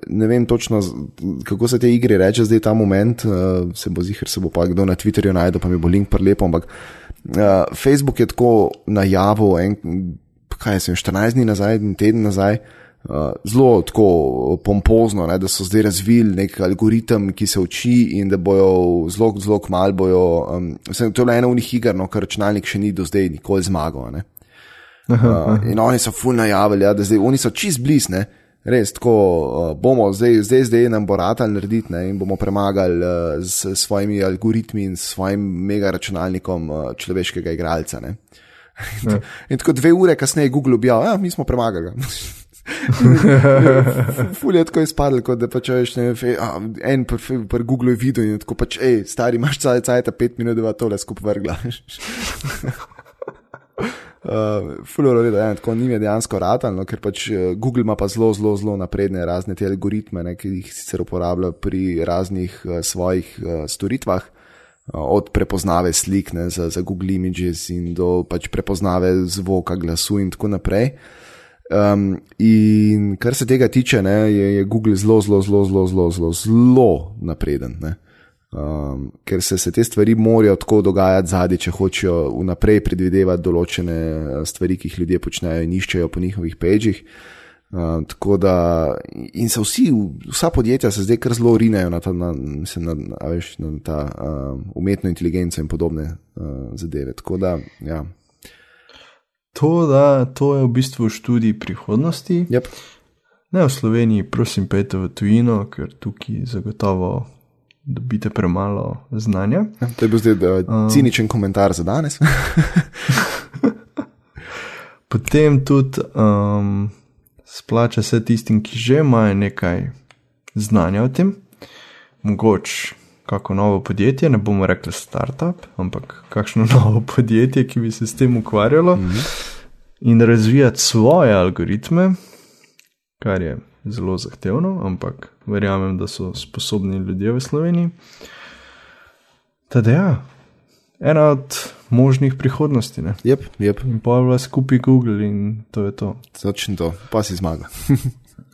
ne vem točno, kako se te igre reče zdaj ta moment, uh, se bo zihar, se bo pa kdo na Twitterju najdel, pa mi bo link prelepo, ampak uh, Facebook je tako najavil, en, kaj sem, 14 dni nazaj, en teden nazaj, uh, uh, zelo tako pompozno, ne, da so zdaj razvili nek algoritem, ki se uči in da bojo zelo, zelo kmalo bojo. Um, sem, to je ena od njih iger, no, kar računalnik še ni do zdaj nikoli zmagal. Ne. Aha, aha. Uh, in oni so ful najavili, ja, da zdaj, oni so čist blizni. Res, tako uh, bomo zdaj, zdaj, zdaj nam bo ratal narediti ne, in bomo premagali uh, s svojimi algoritmi in svojim mega računalnikom uh, človeškega igralca. In, ja. in tako dve ure kasneje Google objavlja, da ja, mi smo premagali. Fulje tako izpadlo, kot da pač veš, ne vem, en pri Google je videl in tako pač, hej, stari, imaš cel cajt, pet minut, da tole skupaj vrgla. Uh, Fulano je, je tako njim dejansko ratalno, ker pač Google ima pa zelo, zelo, zelo napredne razne te algoritme, ne, ki jih sicer uporablja pri raznih uh, svojih uh, storitvah, uh, od prepoznave slik ne, za, za Google Images in do pač prepoznave zvoka, glasu in tako naprej. Um, in kar se tega tiče, ne, je, je Google zelo, zelo, zelo, zelo, zelo, zelo, zelo napreden. Um, ker se, se te stvari morajo tako dogajati zadnji, če hočejo vnaprej predvidevati določene eh, stvari, ki jih ljudje počnejo in iščejo po njihovih pečih. Um, tako da, in se vsi, vsa podjetja se zdaj kar zelo rinejo na ta, na, mislim, na, na, veš, na ta um, umetno inteligenco in podobne uh, zadeve. Tako da, ja. To, da to je v bistvu študij prihodnosti. Yep. Ne v Sloveniji, prosim, pejte v tujino, ker tukaj zagotovo dobite premalo znanja. Ja, to je bil zdaj uh, ciničen um, komentar za danes. Potem tudi um, splača se tistim, ki že imajo nekaj znanja o tem, mogoče kako novo podjetje, ne bomo rekli startup, ampak kakšno novo podjetje, ki bi se s tem ukvarjalo mm -hmm. in razvijati svoje algoritme, kar je zelo zahtevno, ampak verjamem, da so sposobni ljudje v Sloveniji. Teda ja, ena od možnih prihodnosti. Yep, yep. In pa bila skupaj Google in to je to. Začni to, pa si zmaga.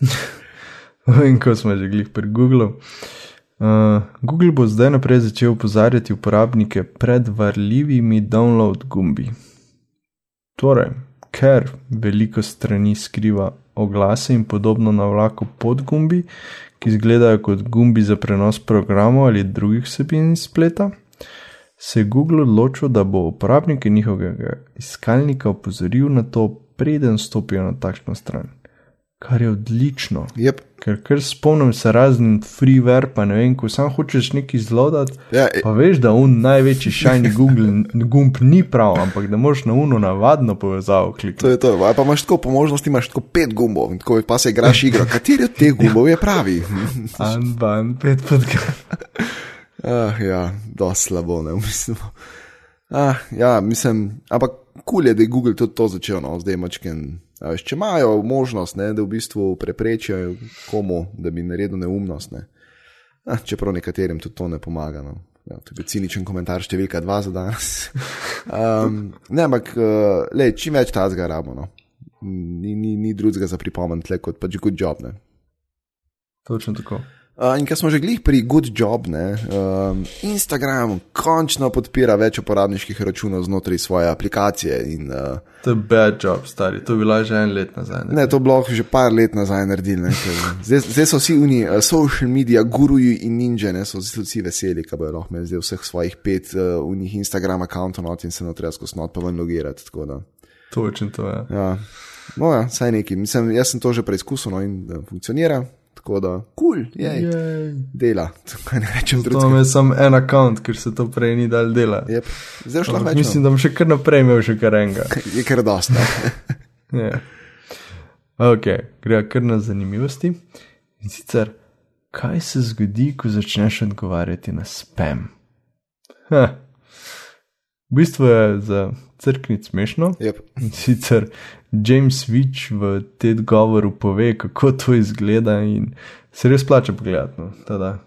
in ko smo že glih pri Googlu. Uh, Google bo zdaj naprej začel opozarjati uporabnike pred varljivimi download gumbi. Torej, ker veliko strani skriva oglase in podobno na vlaku pod gumbi, ki izgledajo kot gumbi za prenos programov ali drugih vsebin iz spleta, se je Google odločil, da bo uporabnike njihovega iskalnika opozoril na to, preden stopijo na takšno stran kar je odlično. Yep. Ker, ker spomnim se raznih freeware, pa ne vem, ko sam hočeš nekaj zlodati. Ja, pa veš, da un največji Google gumb ni prav, ampak da moš na uno navadno povezavo klikati. To je to. A pa imaš tako po možnosti, imaš tako pet gumbov in tako pa se igraš igro. Kateri od teh gumbov je pravi? Anban, pet podkrat. Ah, ja, dosti slabo, ne mislim. Ah, ja, mislim, ampak kul cool je, da je Google tudi to začel, no, zdaj mačken. Veš, če imajo možnost, ne, da v bistvu preprečijo komu, da bi naredil neumnost, ne. ah, čeprav nekaterim tudi to ne pomaga. No. Ja, to je ciničen komentar, številka dva za danes. Um, ne, ampak uh, le, čim več ta zga rabo. No. Ni, ni, ni drugega za pripomen, tle kot pač good job. Ne. Točno tako. Uh, in ker smo že glih pri Good Job, ne, um, Instagram končno podpira več uporabniških računov znotraj svoje aplikacije. In, uh, to je bad job, stari, to je bilo že en let nazaj. Ne, ne to je bilo že par let nazaj naredili. Zdaj, zdaj so vsi oni, uh, social media, guruji in ninja, ne, so vsi veseli, da bodo lahko imeli vseh svojih pet uh, unih Instagram računov not in se notresko snot pa ven logirati. Točno to je. Ja. No, ja, saj neki. Mislim, jaz sem to že preizkusil no, in uh, funkcionira tako da kul, cool, je. Dela, kaj ne rečem drugega. To je samo en račun, ker se to prej ni dal dela. Yep. Zdaj šlo več. Mislim, da bom še kar naprej imel še kar enega. je kar dosta. yeah. Ok, gre kar na zanimivosti. In sicer, kaj se zgodi, ko začneš odgovarjati na spam? Ha. V bistvu je za crknic smešno. Yep. In sicer James Witch v tem govoru pove, kako to izgleda, in se res plače pogledati. No.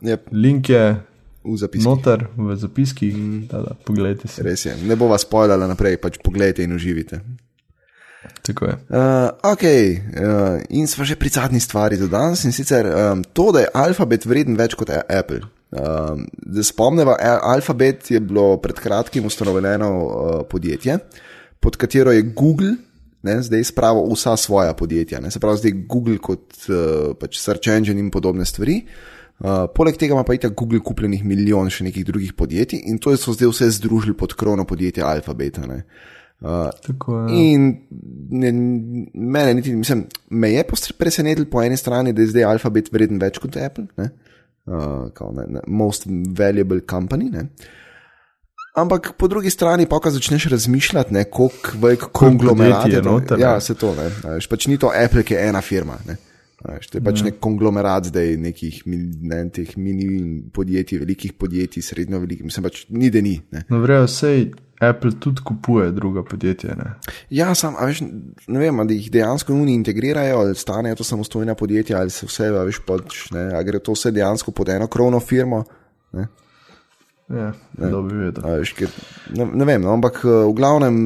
Yep. Link je v zapiskih. Notar v zapiskih, tada, pogledajte si. Res je, ne bo vas spoilala naprej, pač pogledajte in uživite. Tako je. Uh, ok, uh, in smo že pri zadnji stvari do danes in sicer um, to, da je alfabet vreden več kot Apple. Um, Spomnimo, alfabet je bilo pred kratkim ustanovljeno uh, podjetje, pod katero je Google ne, zdaj spravil vsa svoja podjetja. Ne, se pravi, zdaj Google kot uh, pač search engine in podobne stvari. Uh, poleg tega ima pa i ta Google kupljenih milijon še nekih drugih podjetij in to so zdaj vse združili pod krono podjetja Alphabeta. Ne. Uh, Tako, ja. in ne, mene, niti, mislim, me je presenetilo po eni strani, da je zdaj Alphabet vreden več kot Apple, ne? Uh, kao, ne, ne, most valuable company. Ne? Ampak po drugi strani, pa ko začneš razmišljati, kako velik konglomerat je to. Ja, se to ne. Veš, pač ni to Apple, ki je ena firma. Ne. Veš, to je pač ja. nek konglomerat zdaj nekih ne, mini podjetij, velikih podjetij, srednjo velikih, mislim pač ni da ni. Ne. No, vrejo, sej Apple tudi kupuje druga podjetja. Ne? Ja, sam, a veš, ne vem, ali jih dejansko oni integrirajo, ali stanejo to samostojna podjetja, ali se vse, veš, pač, ne, a gre to vse dejansko pod eno krovno firmo. Ne. Ja, ne, veš, ker, ne, ne vem, no, ampak eh, v glavnem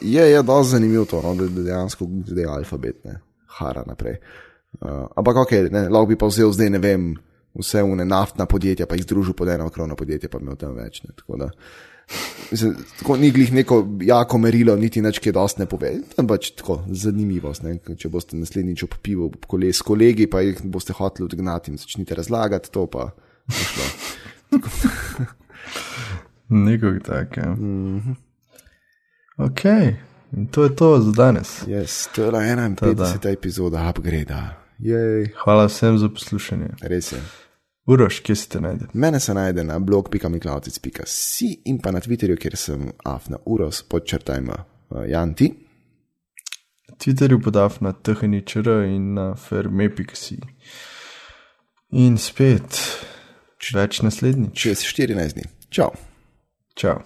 je, je dosti zanimivo to, no, da, dejansko gre alfabet, ne, hara naprej. Uh, ampak ok, ne, lahko bi pa vzel zdaj, ne vem, vse une naftna podjetja, pa jih združil pod eno krovno podjetje, pa imel tam več. Ne, tako da, mislim, tako ni glih neko jako merilo, niti nič, ki je dosti ne pove. Tam pač tako zanimivost, ne, če boste naslednjič ob pivu s kolegi, pa jih boste hoteli odgnati in začnite razlagati, to pa šlo. Nekaj takega. Mm -hmm. Ok, in to je to za danes. Yes, to je 51. epizoda Upgrade. Jej. Hvala vsem za poslušanje. Res je. Uroš, kje se te najde? Mene se najde na blog.miklautic.si in pa na Twitterju, kjer sem afna uros, podčrtajmo uh, Janti. Na Twitterju podaf na thničr in na ferme.si. In spet. Več naslednjič. Čez 14 dni. Čau. Čau.